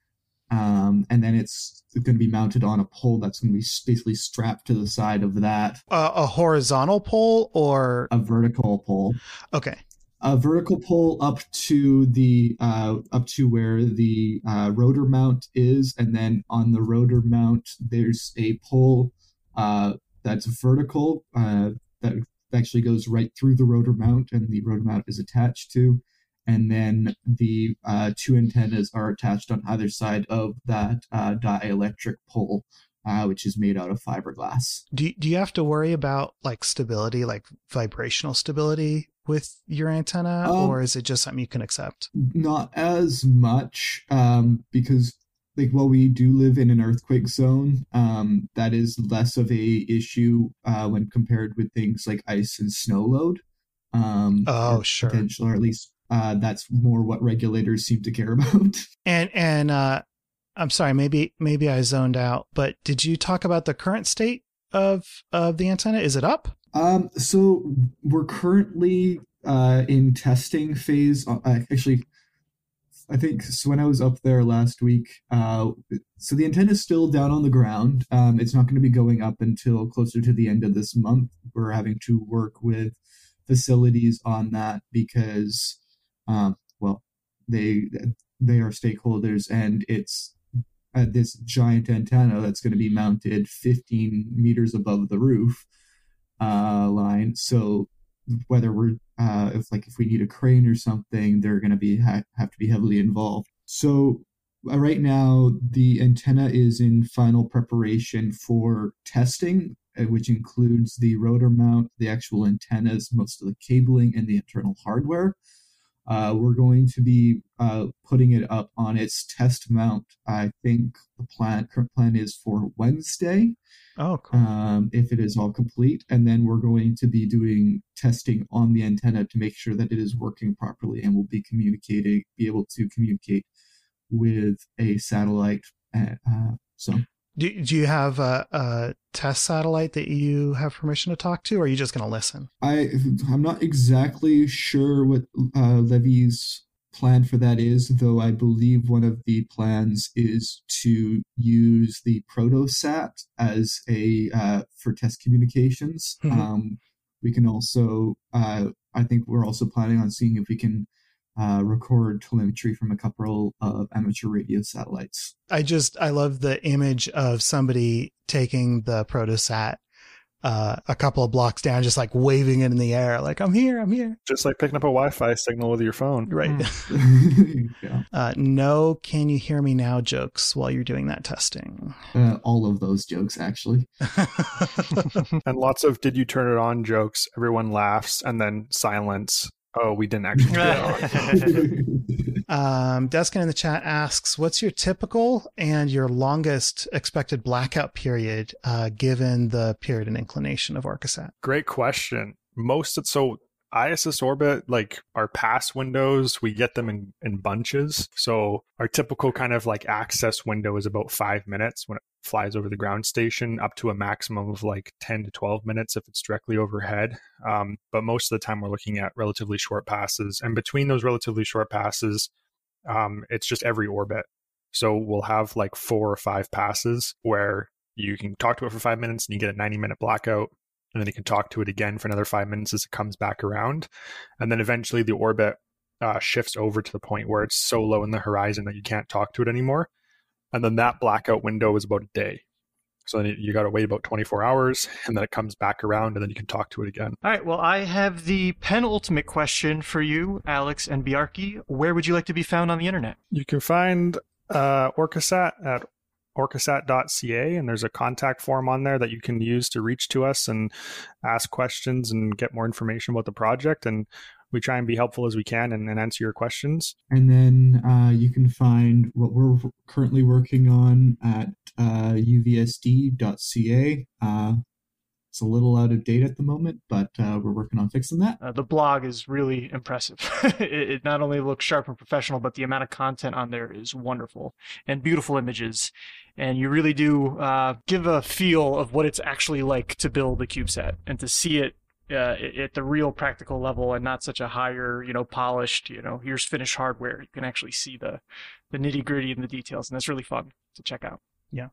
um, and then it's going to be mounted on a pole that's going to be basically strapped to the side of that. Uh, a horizontal pole or a vertical pole? Okay. A vertical pole up to the uh, up to where the uh, rotor mount is, and then on the rotor mount there's a pole uh, that's vertical. Uh, that actually goes right through the rotor mount, and the rotor mount is attached to. And then the uh, two antennas are attached on either side of that uh, dielectric pole, uh, which is made out of fiberglass. Do do you have to worry about like stability, like vibrational stability with your antenna, Um, or is it just something you can accept? Not as much, um, because like while we do live in an earthquake zone, um, that is less of a issue uh, when compared with things like ice and snow load. Um, Oh, sure. potential, or at least uh, that's more what regulators seem to care about. And and uh, I'm sorry, maybe maybe I zoned out, but did you talk about the current state of of the antenna? Is it up? Um, so we're currently uh, in testing phase. Uh, actually, I think so when I was up there last week. Uh, so the antenna is still down on the ground. Um, it's not going to be going up until closer to the end of this month. We're having to work with facilities on that because, um, well, they they are stakeholders, and it's uh, this giant antenna that's going to be mounted 15 meters above the roof uh, line. So whether we're uh, if like if we need a crane or something, they're going to be ha- have to be heavily involved. So uh, right now the antenna is in final preparation for testing, uh, which includes the rotor mount, the actual antennas, most of the cabling, and the internal hardware. Uh, we're going to be uh, putting it up on its test mount. I think the plan current plan is for Wednesday Oh, cool. um, if it is all complete. And then we're going to be doing testing on the antenna to make sure that it is working properly and will be communicating, be able to communicate with a satellite. Uh, uh, so do do you have a, a test satellite that you have permission to talk to, or are you just going to listen? I I'm not exactly sure what uh, Levy's plan for that is, though I believe one of the plans is to use the Protosat as a uh, for test communications. Mhm. Um, we can also, uh, I think we're also planning on seeing if we can uh, record telemetry from a couple of amateur radio satellites. I just I love the image of somebody taking the protosat uh, a couple of blocks down, just like waving it in the air, like I'm here, I'm here. Just like picking up a Wi-Fi signal with your phone. Right. yeah. Uh, no, can you hear me now? Jokes while you're doing that testing. uh, all of those jokes, actually. And lots of "Did you turn it on?" jokes. Everyone laughs, and then silence. Oh, we didn't actually turn it um, Deskin in the chat asks, "What's your typical and your longest expected blackout period, uh, given the period and inclination of Orcasat?" Great question. Most of, so ISS orbit, like our pass windows, we get them in, in bunches. So our typical kind of like access window is about five minutes when it flies over the ground station, up to a maximum of like 10 to 12 minutes if it's directly overhead. Um, but most of the time, we're looking at relatively short passes. And between those relatively short passes, um, it's just every orbit. So we'll have like four or five passes where you can talk to it for five minutes and you get a 90 minute blackout and then you can talk to it again for another five minutes as it comes back around. And then eventually the orbit uh, shifts over to the point where it's so low in the horizon that you can't talk to it anymore. And then that blackout window is about a day. So then you got to wait about 24 hours and then it comes back around and then you can talk to it again. All right, well, I have the penultimate question for you, Alex and Biarki. Where would you like to be found on the internet? You can find uh, Orcasat at orcasat.ca and there's a contact form on there that you can use to reach to us and ask questions and get more information about the project and we try and be helpful as we can and, and answer your questions And then uh, you can find what we're currently working on at uh, uvsd.ca. Uh, it's a little out of date at the moment, but uh, we're working on fixing that. Uh, the blog is really impressive. it, it not only looks sharp and professional, but the amount of content on there is wonderful and beautiful images. And you really do uh, give a feel of what it's actually like to build a CubeSat and to see it uh, at the real practical level and not such a higher, you know, polished, you know, here's finished hardware. You can actually see the, the nitty gritty and the details. And that's really fun to check out. Yeah.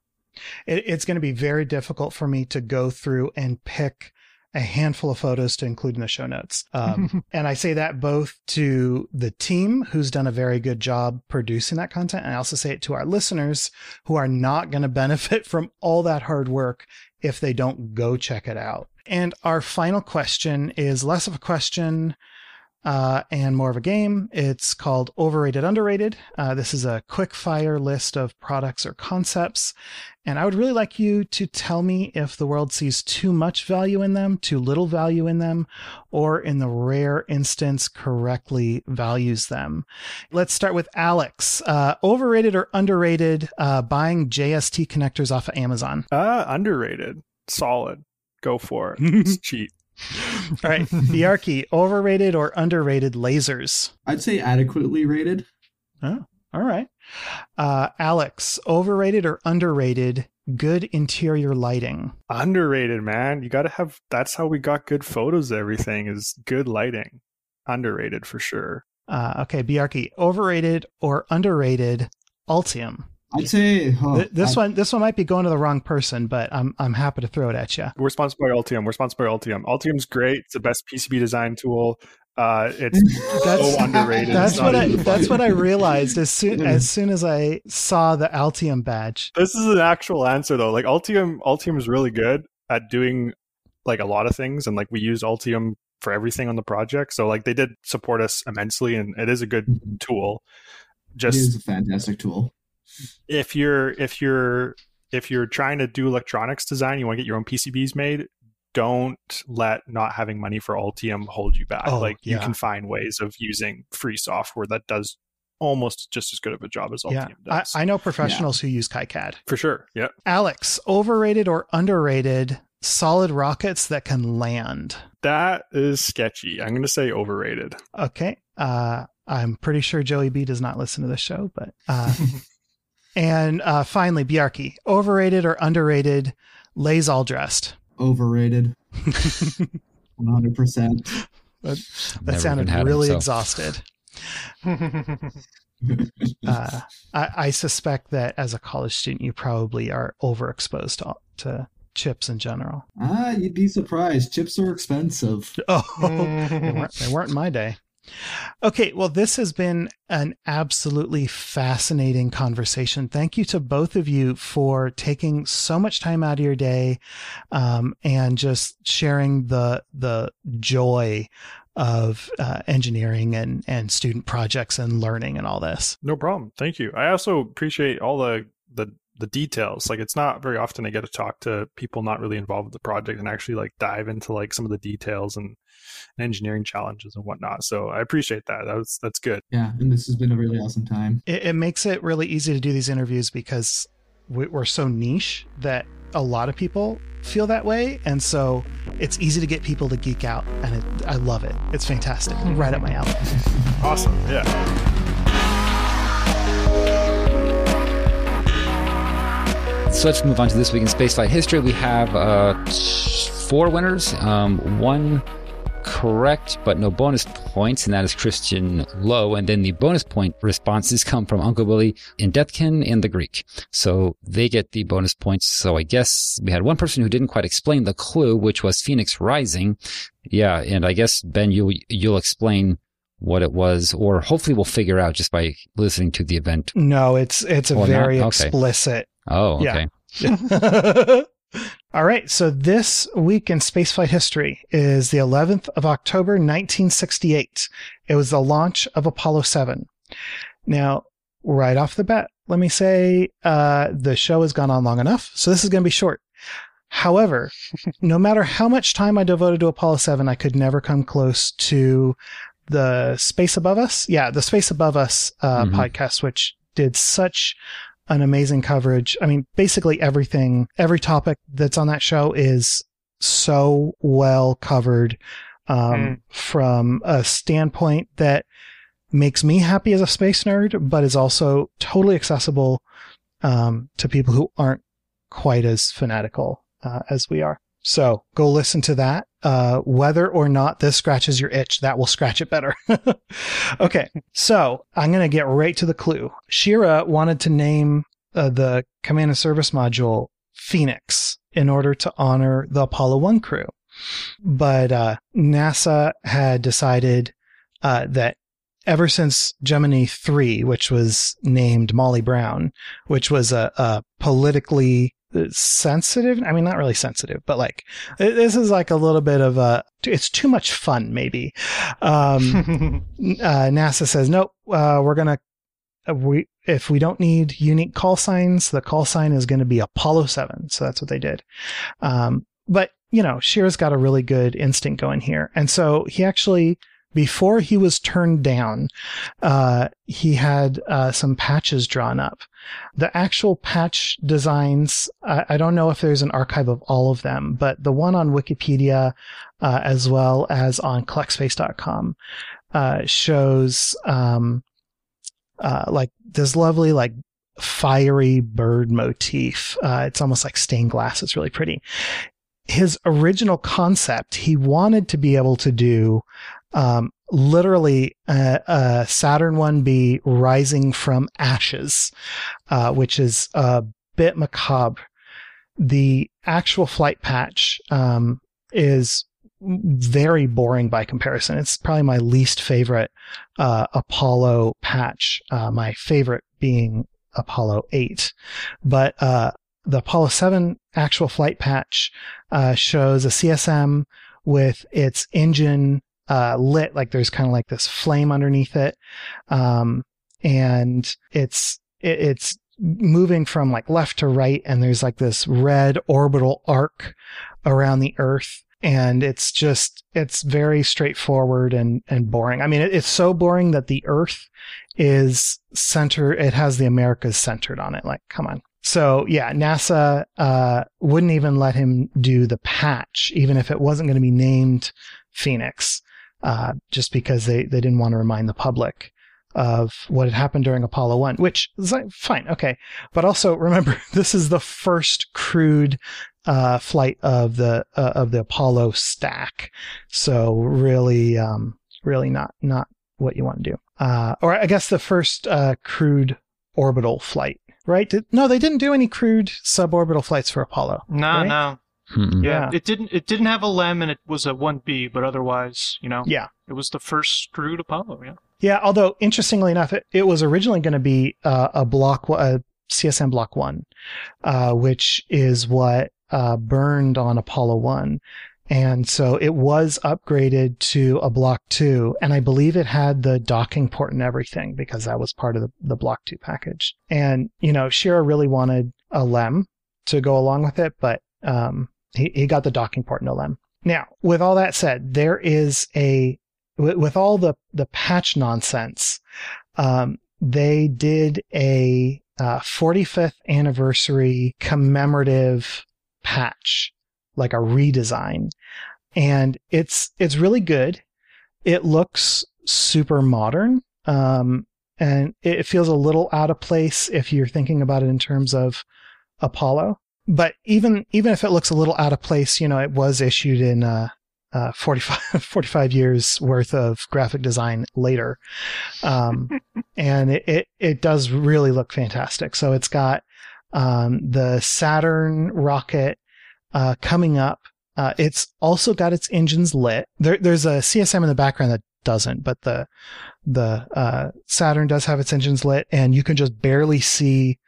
It, it's going to be very difficult for me to go through and pick a handful of photos to include in the show notes. Um, and I say that both to the team who's done a very good job producing that content. And I also say it to our listeners who are not going to benefit from all that hard work if they don't go check it out. And our final question is less of a question uh, and more of a game. It's called Overrated Underrated. Uh, this is a quick fire list of products or concepts. And I would really like you to tell me if the world sees too much value in them, too little value in them, or in the rare instance, correctly values them. Let's start with Alex. Uh, overrated or underrated uh, buying JST connectors off of Amazon? Uh, underrated. Solid. Go for it. It's cheap. All right. Biarki, overrated or underrated lasers? I'd say adequately rated. Oh, all right. Uh, Alex, overrated or underrated good interior lighting? Underrated, man. You got to have. That's how we got good photos. Everything is good lighting. Underrated for sure. Uh, okay, Biarki, overrated or underrated Altium? I'd say oh, Th- this I- one, this one might be going to the wrong person, but I'm I'm happy to throw it at you. We're sponsored by Altium. We're sponsored by Altium. Altium's great. It's the best PCB design tool. Uh, it's That's- so underrated. That's what I even that's what I realized as soon as soon as I saw the Altium badge. This is an actual answer though. Like Altium, Altium is really good at doing like a lot of things, and like we use Altium for everything on the project. So like they did support us immensely, and it is a good Mhm. tool. Just is a fantastic tool. If you're if you're if you're trying to do electronics design, you want to get your own PCBs made. Don't let not having money for Altium hold you back. Oh, like you yeah. can find ways of using free software that does almost just as good of a job as Altium Yeah, does. I know professionals who use KiCad. for sure. Yeah. Alex, overrated or underrated solid rockets that can land? That is sketchy. I'm going to say overrated. Okay. Uh, I'm pretty sure Joey B does not listen to the show, but uh, and uh, finally, Biarki, overrated or underrated Lay's all dressed? Overrated. 100%. That Never sounded really it, so- exhausted. Uh, I, I suspect that as a college student, you probably are overexposed to, to chips in general. ah, you'd be surprised. Chips are expensive. Oh, they weren't, they weren't in my day. Okay, well, this has been an absolutely fascinating conversation. Thank you to both of you for taking so much time out of your day um, and just sharing the the joy of uh, engineering and and student projects and learning and all this. No problem. Thank you. I also appreciate all the the the details. Like it's not very often I get to talk to people not really involved with the project and actually like dive into like some of the details and engineering challenges and whatnot. So I appreciate that. That's that's good. Yeah, and this has been a really awesome time. It, it makes it really easy to do these interviews because we- we're so niche that a lot of people feel that way, and so it's easy to get people to geek out, and it, I love it. It's fantastic, right up my alley. Awesome. Yeah. So let's move on to this week in spaceflight history. We have uh, four winners, um, one correct but no bonus points, and that is Christian Lowe. And then the bonus point responses come from Uncle Willie in Deskin and the Greek. So they get the bonus points. So I guess we had one person who didn't quite explain the clue, which was Phoenix Rising. Yeah, and I guess Ben, you you'll explain what it was, or hopefully we'll figure out just by listening to the event. No, it's it's a very Okay. explicit. Oh, Yeah. All right, so this week in spaceflight history is the 11th of October, 1968. It was the launch of Apollo 7. Now, right off the bat, let me say uh, the show has gone on long enough, so this is going to be short. However, no matter how much time I devoted to Apollo 7, I could never come close to the Space Above Us. Yeah, the Space Above Us uh, Mhm. podcast, which did such an amazing coverage. I mean, basically everything, every topic that's on that show is so well covered um, Mm. from a standpoint that makes me happy as a space nerd, but is also totally accessible um, to people who aren't quite as fanatical uh, as we are. So go listen to that. Uh, whether or not this scratches your itch, that will scratch it better. okay. So I'm going to get right to the clue. Schirra wanted to name uh, the command and service module Phoenix in order to honor the Apollo 1 crew. But uh, NASA had decided uh, that ever since Gemini 3, which was named Molly Brown, which was a, a politically sensitive. I mean, not really sensitive, but like this is like a little bit of a. It's too much fun, maybe. Um, uh, NASA says nope. Uh, we're gonna we if we don't need unique call signs, the call sign is going to be Apollo Seven. So that's what they did. Um, but you know, Schirra's got a really good instinct going here, and so he actually before he was turned down, uh, he had uh, some patches drawn up. The actual patch designs, I, I, don't know if there's an archive of all of them, but the one on Wikipedia, uh, as well as on collectspace.com, uh, shows um, uh, like this lovely, like fiery bird motif. Uh, it's almost like stained glass. It's really pretty his original concept, he wanted to be able to do um, literally a, a, Saturn 1B rising from ashes, uh, which is a bit macabre. The actual flight patch um, is very boring by comparison. It's probably my least favorite uh, Apollo patch. Uh, my favorite being Apollo 8. But uh, the Apollo 7 actual flight patch uh, shows a CSM with its engine uh, lit, like there's kind of like this flame underneath it, um, and it's it, it's moving from like left to right, and there's like this red orbital arc around the Earth, and it's just it's very straightforward and and boring. I mean, it, it's so boring that the Earth is center. It has the Americas centered on it. Like, come on. So yeah, NASA uh, wouldn't even let him do the patch, even if it wasn't going to be named Phoenix, uh, just because they, they didn't want to remind the public of what had happened during Apollo 1, which is like, fine, okay. But also remember, this is the first crewed uh, flight of the uh, of the Apollo stack. So really, um, really not not what you want to do. Uh, or I guess the first uh, crewed orbital flight right? Did, no, they didn't do any crewed suborbital flights for Apollo. No, right? no. Mm-mm. Yeah, it didn't. It didn't have a LEM, and it was a one B. But otherwise, you know, Yeah. it was the first crewed Apollo. Yeah. Yeah, although interestingly enough, it, it was originally going to be uh, a block, a CSM block one, uh, which is what uh, burned on Apollo one. And so it was upgraded to a block two. And I believe it had the docking port and everything because that was part of the, the block two package. And, you know, Schirra really wanted a LEM to go along with it, but, um, he, he got the docking port no LEM. Now, with all that said, there is a, with, with all the, the patch nonsense, um, they did a, uh, 45th anniversary commemorative patch like a redesign. And it's it's really good. It looks super modern um, and it feels a little out of place if you're thinking about it in terms of apollo but even even if it looks a little out of place you know it was issued in uh, uh, 45, 45 years worth of graphic design later um, and it, it, it does really look fantastic so it's got um, the saturn rocket uh, coming up. Uh, it's also got its engines lit. There, there's a CSM in the background that doesn't, but the the uh, Saturn does have its engines lit, and you can just barely see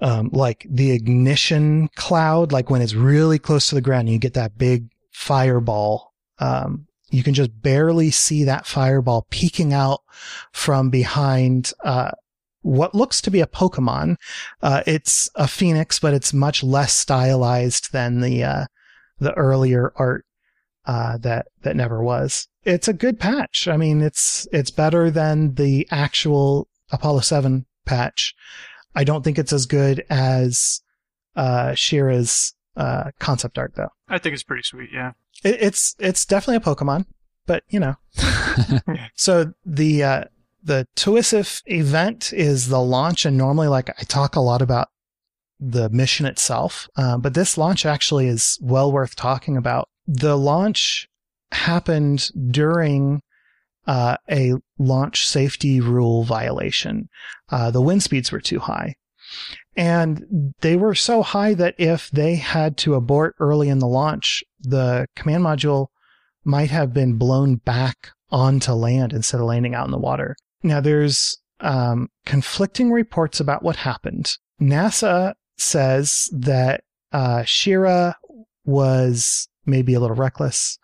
um, like the ignition cloud. Like when it's really close to the ground, and you get that big fireball. Um, you can just barely see that fireball peeking out from behind uh, what looks to be a Pokemon. Uh, it's a phoenix, but it's much less stylized than the uh, the earlier art uh, that that never was. It's a good patch. I mean, it's it's better than the actual Apollo Seven patch. I don't think it's as good as uh, Schirra's uh, concept art, though. I think it's pretty sweet. Yeah. It, it's it's definitely a Pokemon, but you know. so the uh, the TWISIF event is the launch, and normally, like I talk a lot about the mission itself, uh, but this launch actually is well worth talking about. The launch happened during uh, a launch safety rule violation. Uh, the wind speeds were too high. And they were so high that if they had to abort early in the launch, the command module might have been blown back onto land instead of landing out in the water. Now, there's um, conflicting reports about what happened. NASA says that uh, Schirra was maybe a little reckless,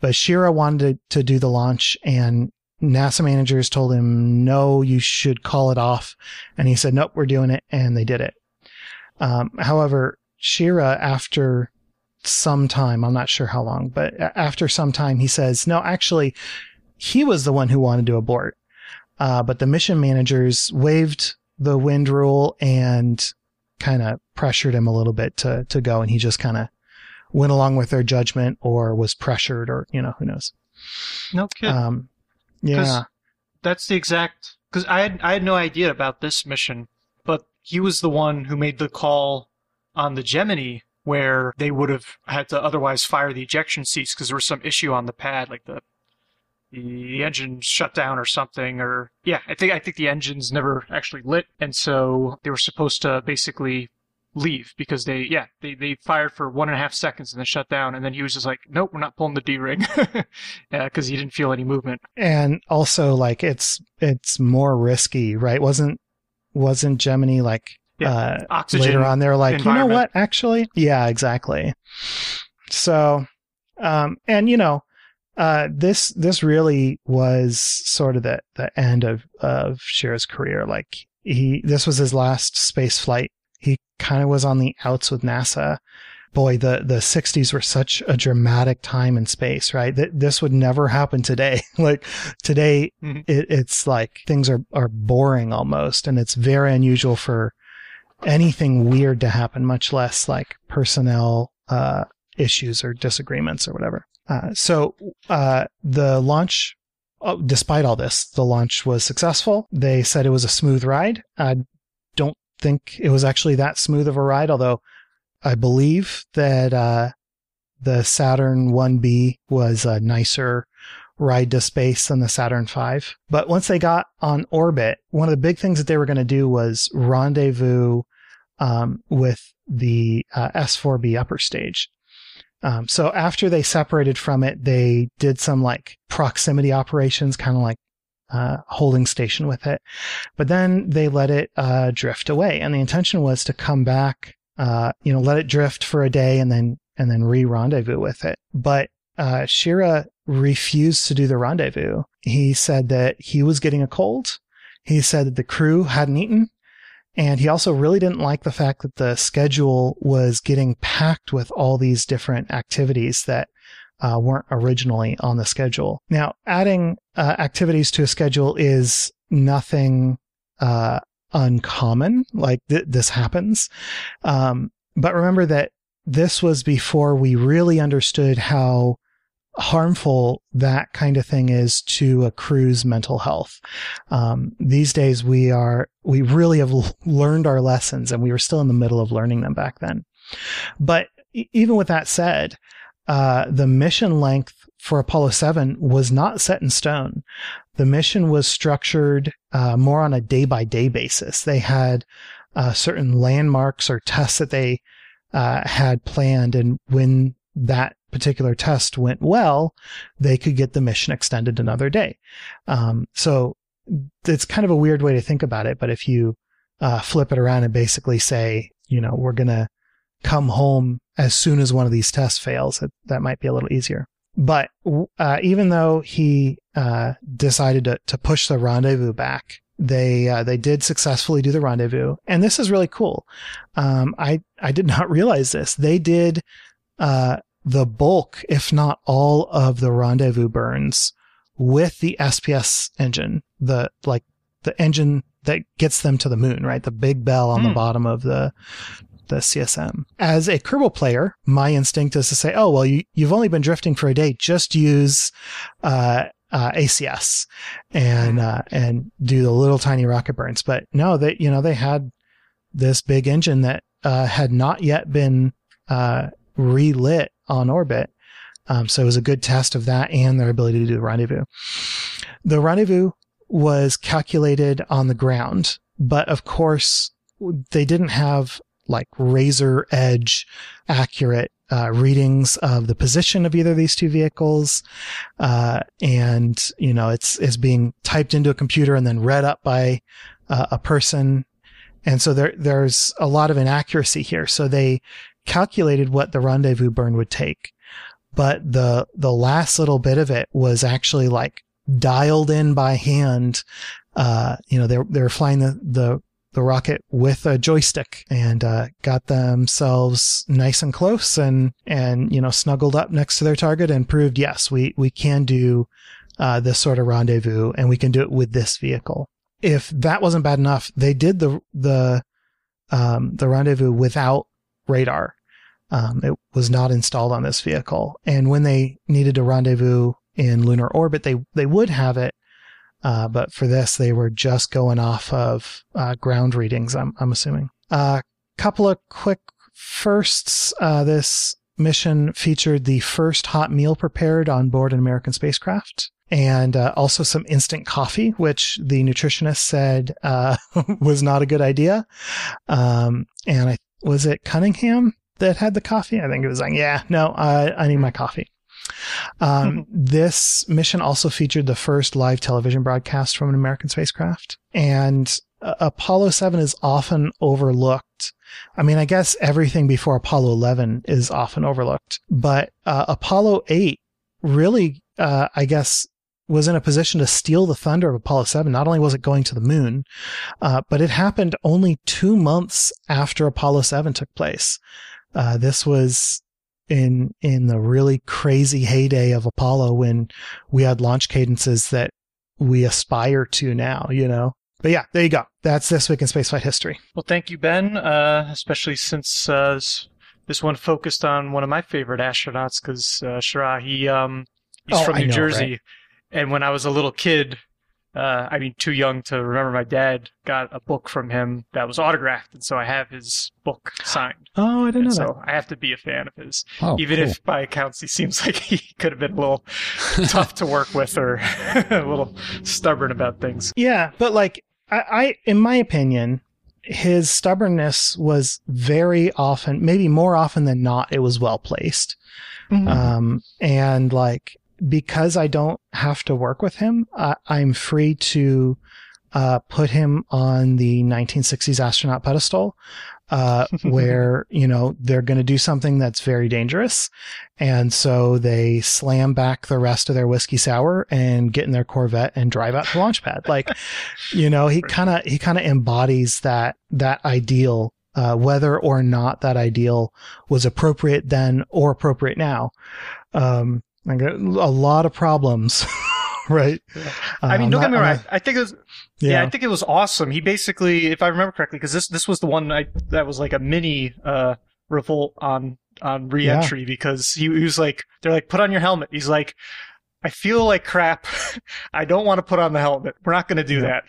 but Schirra wanted to do the launch and NASA managers told him, no, you should call it off. And he said, nope, we're doing it. And they did it. Um, however, Schirra, after some time, I'm not sure how long, but after some time, he says, no, actually, he was the one who wanted to abort. Uh, but the mission managers waived the wind rule and kind of pressured him a little bit to, to go. And he just kind of went along with their judgment or was pressured or, you know, who knows. No kidding. Um, yeah. That's the exact, cause I had, I had no idea about this mission, but he was the one who made the call on the Gemini where they would have had to otherwise fire the ejection seats because there was some issue on the pad, like the the engine shut down or something or yeah i think i think the engines never actually lit and so they were supposed to basically leave because they yeah they, they fired for one and a half seconds and then shut down. And then he was just like nope we're not pulling the d-ring. Because he didn't feel any movement. And also like it's it's more risky right? Wasn't wasn't gemini like Yeah, uh oxygen later on they're like you know what actually? Yeah exactly. So um and you know uh this this really was sort of the the end of of Schirra's career. Like he this was his last space flight he kind of was on the outs with NASA. Boy the the 60s were such a dramatic time in space right? Th- this would never happen today. Like today Mhm. it, it's like things are are boring almost and it's very unusual for anything weird to happen much less like personnel uh issues or disagreements or whatever. Uh, so uh the launch oh, despite all this the launch was successful. They said it was a smooth ride. I don't think it was actually that smooth of a ride although I believe that uh, the Saturn 1B was a nicer ride to space than the Saturn V. But once they got on orbit, one of the big things that they were going to do was rendezvous um, with the uh, S4B upper stage. Um, so after they separated from it, they did some like proximity operations, kind of like uh, holding station with it. But then they let it uh, drift away, and the intention was to come back uh, you know, let it drift for a day and then and then re-rendezvous with it. But uh, Schirra refused to do the rendezvous. He said that he was getting a cold. He said that the crew hadn't eaten. And he also really didn't like the fact that the schedule was getting packed with all these different activities that uh, weren't originally on the schedule. Now, adding uh, activities to a schedule is nothing uh, uncommon. Like th- this happens. Um, but remember that this was before we really understood how harmful that kind of thing is to a crew's mental health. Um, these days we are, we really have learned our lessons and we were still in the middle of learning them back then. But even with that said, uh, the mission length for Apollo 7 was not set in stone. The mission was structured uh, more on a day by day basis. They had uh, certain landmarks or tests that they uh, had planned, and when that particular test went well, they could get the mission extended another day. Um, so it's kind of a weird way to think about it, but if you uh, flip it around and basically say, you know, we're going to come home as soon as one of these tests fails, that, that might be a little easier. But uh, even though he uh, decided to, to push the rendezvous back, they uh, they did successfully do the rendezvous, and this is really cool. Um, I I did not realize this. They did uh, the bulk, if not all, of the rendezvous burns with the SPS engine, the like the engine that gets them to the moon, right? The big bell on the Hmm. bottom of the the CSM. As a Kerbal player, my instinct is to say, oh, well, you, you've only been drifting for a day. Just use, uh, uh, ACS and, uh, and do the little tiny rocket burns. But no, they, you know, they had this big engine that, uh, had not yet been, uh, relit on orbit. Um, so it was a good test of that and their ability to do the rendezvous. The rendezvous was calculated on the ground, but of course they didn't have like razor edge accurate uh, readings of the position of either of these two vehicles. Uh, and, you know, it's, it's being typed into a computer and then read up by uh, a person. And so there, there's a lot of inaccuracy here. So they calculated what the rendezvous burn would take, but the, the last little bit of it was actually like dialed in by hand. Uh, you know, they they were flying the, the, the rocket with a joystick and, uh, got themselves nice and close and, and, you know, snuggled up next to their target and proved, yes, we, we can do, uh, this sort of rendezvous and we can do it with this vehicle. If that wasn't bad enough, they did the, the, um, the rendezvous without radar. Um, it was not installed on this vehicle. And when they needed a rendezvous in lunar orbit, they, they would have it. Uh, but for this, they were just going off of, uh, ground readings, I'm, I'm assuming. A uh, couple of quick firsts. Uh, this mission featured the first hot meal prepared on board an American spacecraft and uh, also some instant coffee, which the nutritionist said uh, was not a good idea. Um, and I was it Cunningham that had the coffee. I think it was like, yeah, no, I, I need my coffee. Um, this mission also featured the first live television broadcast from an American spacecraft, and uh, Apollo 7 is often overlooked. I mean, I guess everything before Apollo 11 is often overlooked, but uh, Apollo 8 really, uh, I guess, was in a position to steal the thunder of Apollo 7. Not only was it going to the moon, uh, but it happened only two months after Apollo 7 took place. Uh, this was in, in the really crazy heyday of Apollo when we had launch cadences that we aspire to now, you know? But yeah, there you go. That's this week in spaceflight history. Well, thank you, Ben, uh, especially since uh, this one focused on one of my favorite astronauts because uh, Schirra, he um, he's Oh, from I New know, Jersey, right? and when I was a little kid, uh, I mean, too young to remember, my dad got a book from him that was autographed, and so I have his book signed. Oh, I didn't know And that. so I have to be a fan of his, Oh, even cool. if by accounts he seems like he could have been a little tough to work with or a little stubborn about things. Yeah, but like I, I, in my opinion, his stubbornness was very often, maybe more often than not, it was well placed. Um, and like because I don't have to work with him, I, I'm free to uh, put him on the 1960s astronaut pedestal, uh, where you know they're going to do something that's very dangerous, and so they slam back the rest of their whiskey sour and get in their Corvette and drive out to launch pad. Like, you know, he kind of he kind of embodies that that ideal. Uh, whether or not that ideal was appropriate then or appropriate now. Um, I got a lot of problems, right? I mean, Um, don't get me wrong. not- I think it was yeah. Yeah. I think it was awesome. He basically, if I remember correctly, because this this was the one I, that was like a mini uh, revolt on on reentry because he, he was like, they're like, put on your helmet. He's like, I feel like crap. I don't want to put on the helmet. We're not going to do Yeah. that.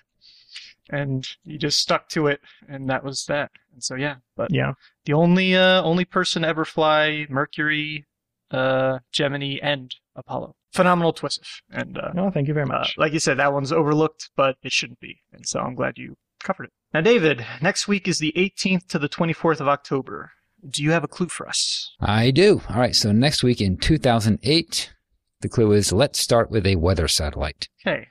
And he just stuck to it, and that was that. And so yeah, but yeah. the only uh, only person ever fly Mercury, uh, Gemini, and Apollo. Phenomenal twist. And uh, No, thank you very uh, much. like you said, that one's overlooked, but it shouldn't be. And so I'm glad you covered it. Now, David, next week is the 18th to the 24th of October. Do you have a clue for us? I do. All right. So next week in 2008, the clue is let's start with a weather satellite. Okay.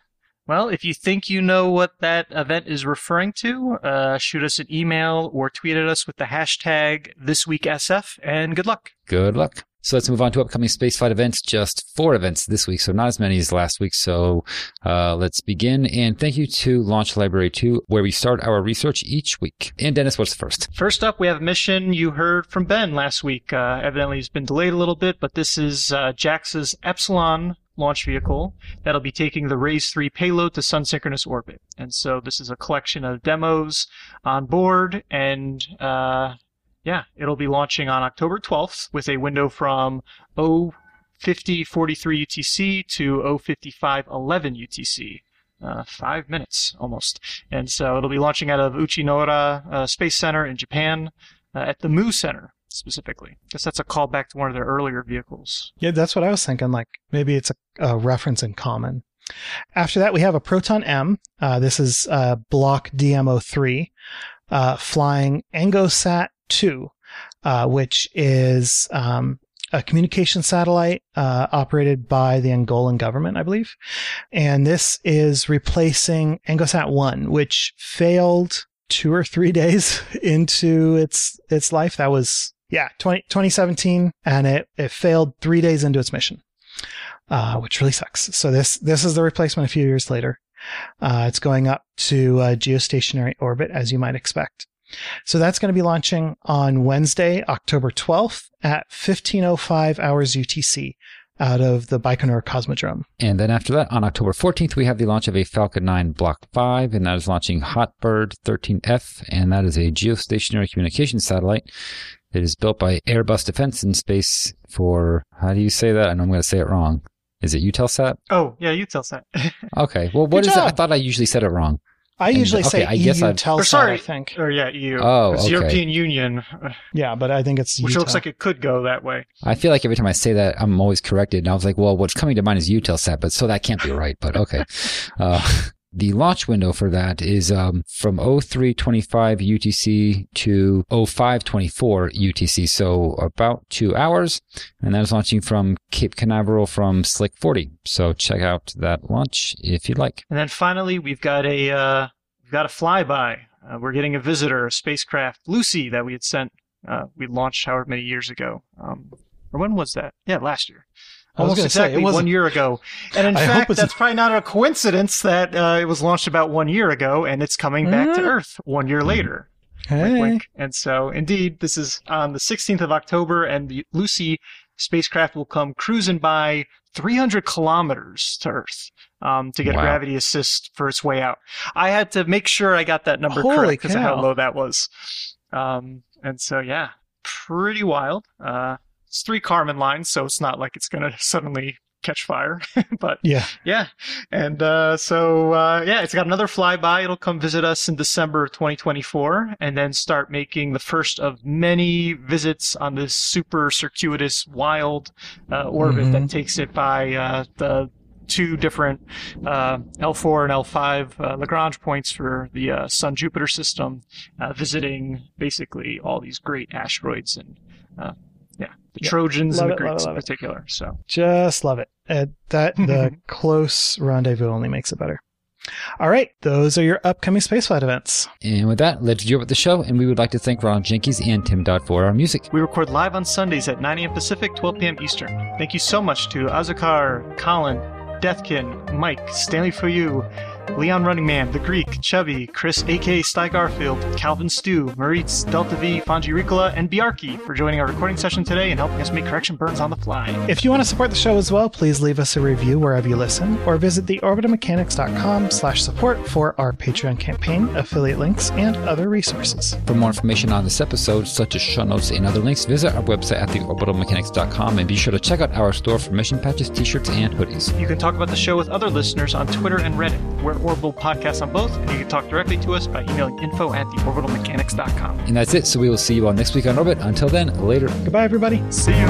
Well, if you think you know what that event is referring to, uh, shoot us an email or tweet at us with the hashtag ThisWeekSF, and good luck. Good luck. So let's move on to upcoming spaceflight events. Just four events this week, so not as many as last week. So uh, let's begin. And thank you to Launch Library 2, where we start our research each week. And Dennis, what's first? First up, we have a mission you heard from Ben last week. Uh, evidently, it's been delayed a little bit, but this is uh, JAXA's Epsilon launch vehicle that'll be taking the Raise 3 payload to sun synchronous orbit. And so this is a collection of demos on board, and uh, yeah, it'll be launching on October 12th with a window from 05043 UTC to 05511 UTC. Uh, five minutes almost. And so it'll be launching out of Uchinoura uh, Space Center in Japan uh, at the Mu Center specifically. I guess that's a callback to one of their earlier vehicles. Yeah, that's what I was thinking. Like maybe it's a, a reference in common. After that, we have a Proton M. Uh, this is uh, Block DM-03 uh, flying Angosat 2, uh, which is um, a communication satellite uh, operated by the Angolan government, I believe. And this is replacing Angosat 1, which failed two or three days into its its life. That was yeah, 20, 2017, and it it failed three days into its mission, uh, which really sucks. So this this is the replacement a few years later. Uh, it's going up to uh, geostationary orbit, as you might expect. So that's going to be launching on Wednesday, October 12th at 1505 hours UTC out of the Baikonur Cosmodrome. And then after that, on October 14th, we have the launch of a Falcon 9 Block 5, and that is launching Hotbird 13F, and that is a geostationary communication satellite. It is built by Airbus Defence and Space for, how do you say that? I know I'm going to say it wrong. Is it Eutelsat? Oh, yeah, Eutelsat. okay. Well, what Good is it? I thought I usually said it wrong. I And- usually okay, say I guess EU I've- Telsat, sorry. I think. or yeah, EU. Oh, it's okay. European Union, Yeah, but I think it's which Utah. looks like it could go that way. I feel like every time I say that, I'm always corrected. And I was like, well, what's coming to mind is Eutelsat, but so that can't be right. But okay. Uh, the launch window for that is um, from 0325 UTC to 0524 UTC. So about two hours. And that is launching from Cape Canaveral from Slick 40. So check out that launch if you'd like. And then finally, we've got a uh, we've got a flyby. Uh, we're getting a visitor, a spacecraft, Lucy, that we had sent. Uh, we launched however many years ago. Um, or when was that? Yeah, last year. I was Almost gonna say, exactly one year ago. And in I fact, that's probably not a coincidence that uh, it was launched about one year ago, and it's coming back to Mm. Earth one year later. hey. Wink, wink. And so, indeed, this is on the 16th of October, and the Lucy spacecraft will come cruising by 300 kilometers to Earth um, to get Wow. gravity assist for its way out. I had to make sure I got that number Holy correct because of how low that was. Um, and so, yeah, pretty wild. Uh, it's three Kármán lines, so it's not like it's going to suddenly catch fire, but Yeah. yeah. And uh, so, uh, yeah, it's got another flyby. It'll come visit us in December of 2024 and then start making the first of many visits on this super circuitous, wild uh, orbit Mhm. that takes it by uh, the two different uh, L4 and L5 uh, Lagrange points for the uh, Sun Jupiter system, uh, visiting basically all these great asteroids and, uh, the Yeah. Trojans Love and the it, love Greeks it, in love it. particular. So, Just love it. Uh, that the close rendezvous only makes it better. All right, those are your upcoming spaceflight events. And with that, let's do it with the show. And we would like to thank Ron Jenkins and Tim Dodd for our music. We record live on Sundays at 9 a.m. Pacific, 12 p.m. Eastern. Thank you so much to Azakar, Colin, Deskin, Mike, Stanley Foyu, Leon Running Man, The Greek, Chubby, Chris A.K. Sty Garfield, Calvin Stew, Maritz, Delta V, Fanji Ricola, and Biarki for joining our recording session today and helping us make correction burns on the fly. If you want to support the show as well, please leave us a review wherever you listen, or visit theorbitalmechanics.com slash support for our Patreon campaign, affiliate links, and other resources. For more information on this episode, such as show notes and other links, visit our website at theorbitalmechanics.com and be sure to check out our store for mission patches, t-shirts, and hoodies. You can talk about the show with other listeners on Twitter and Reddit. We're Orbital Podcasts on both, and you can talk directly to us by emailing info at theorbitalmechanics.com. And that's it. So we will see you all next week on Orbit. Until then, later. Goodbye, everybody. See you.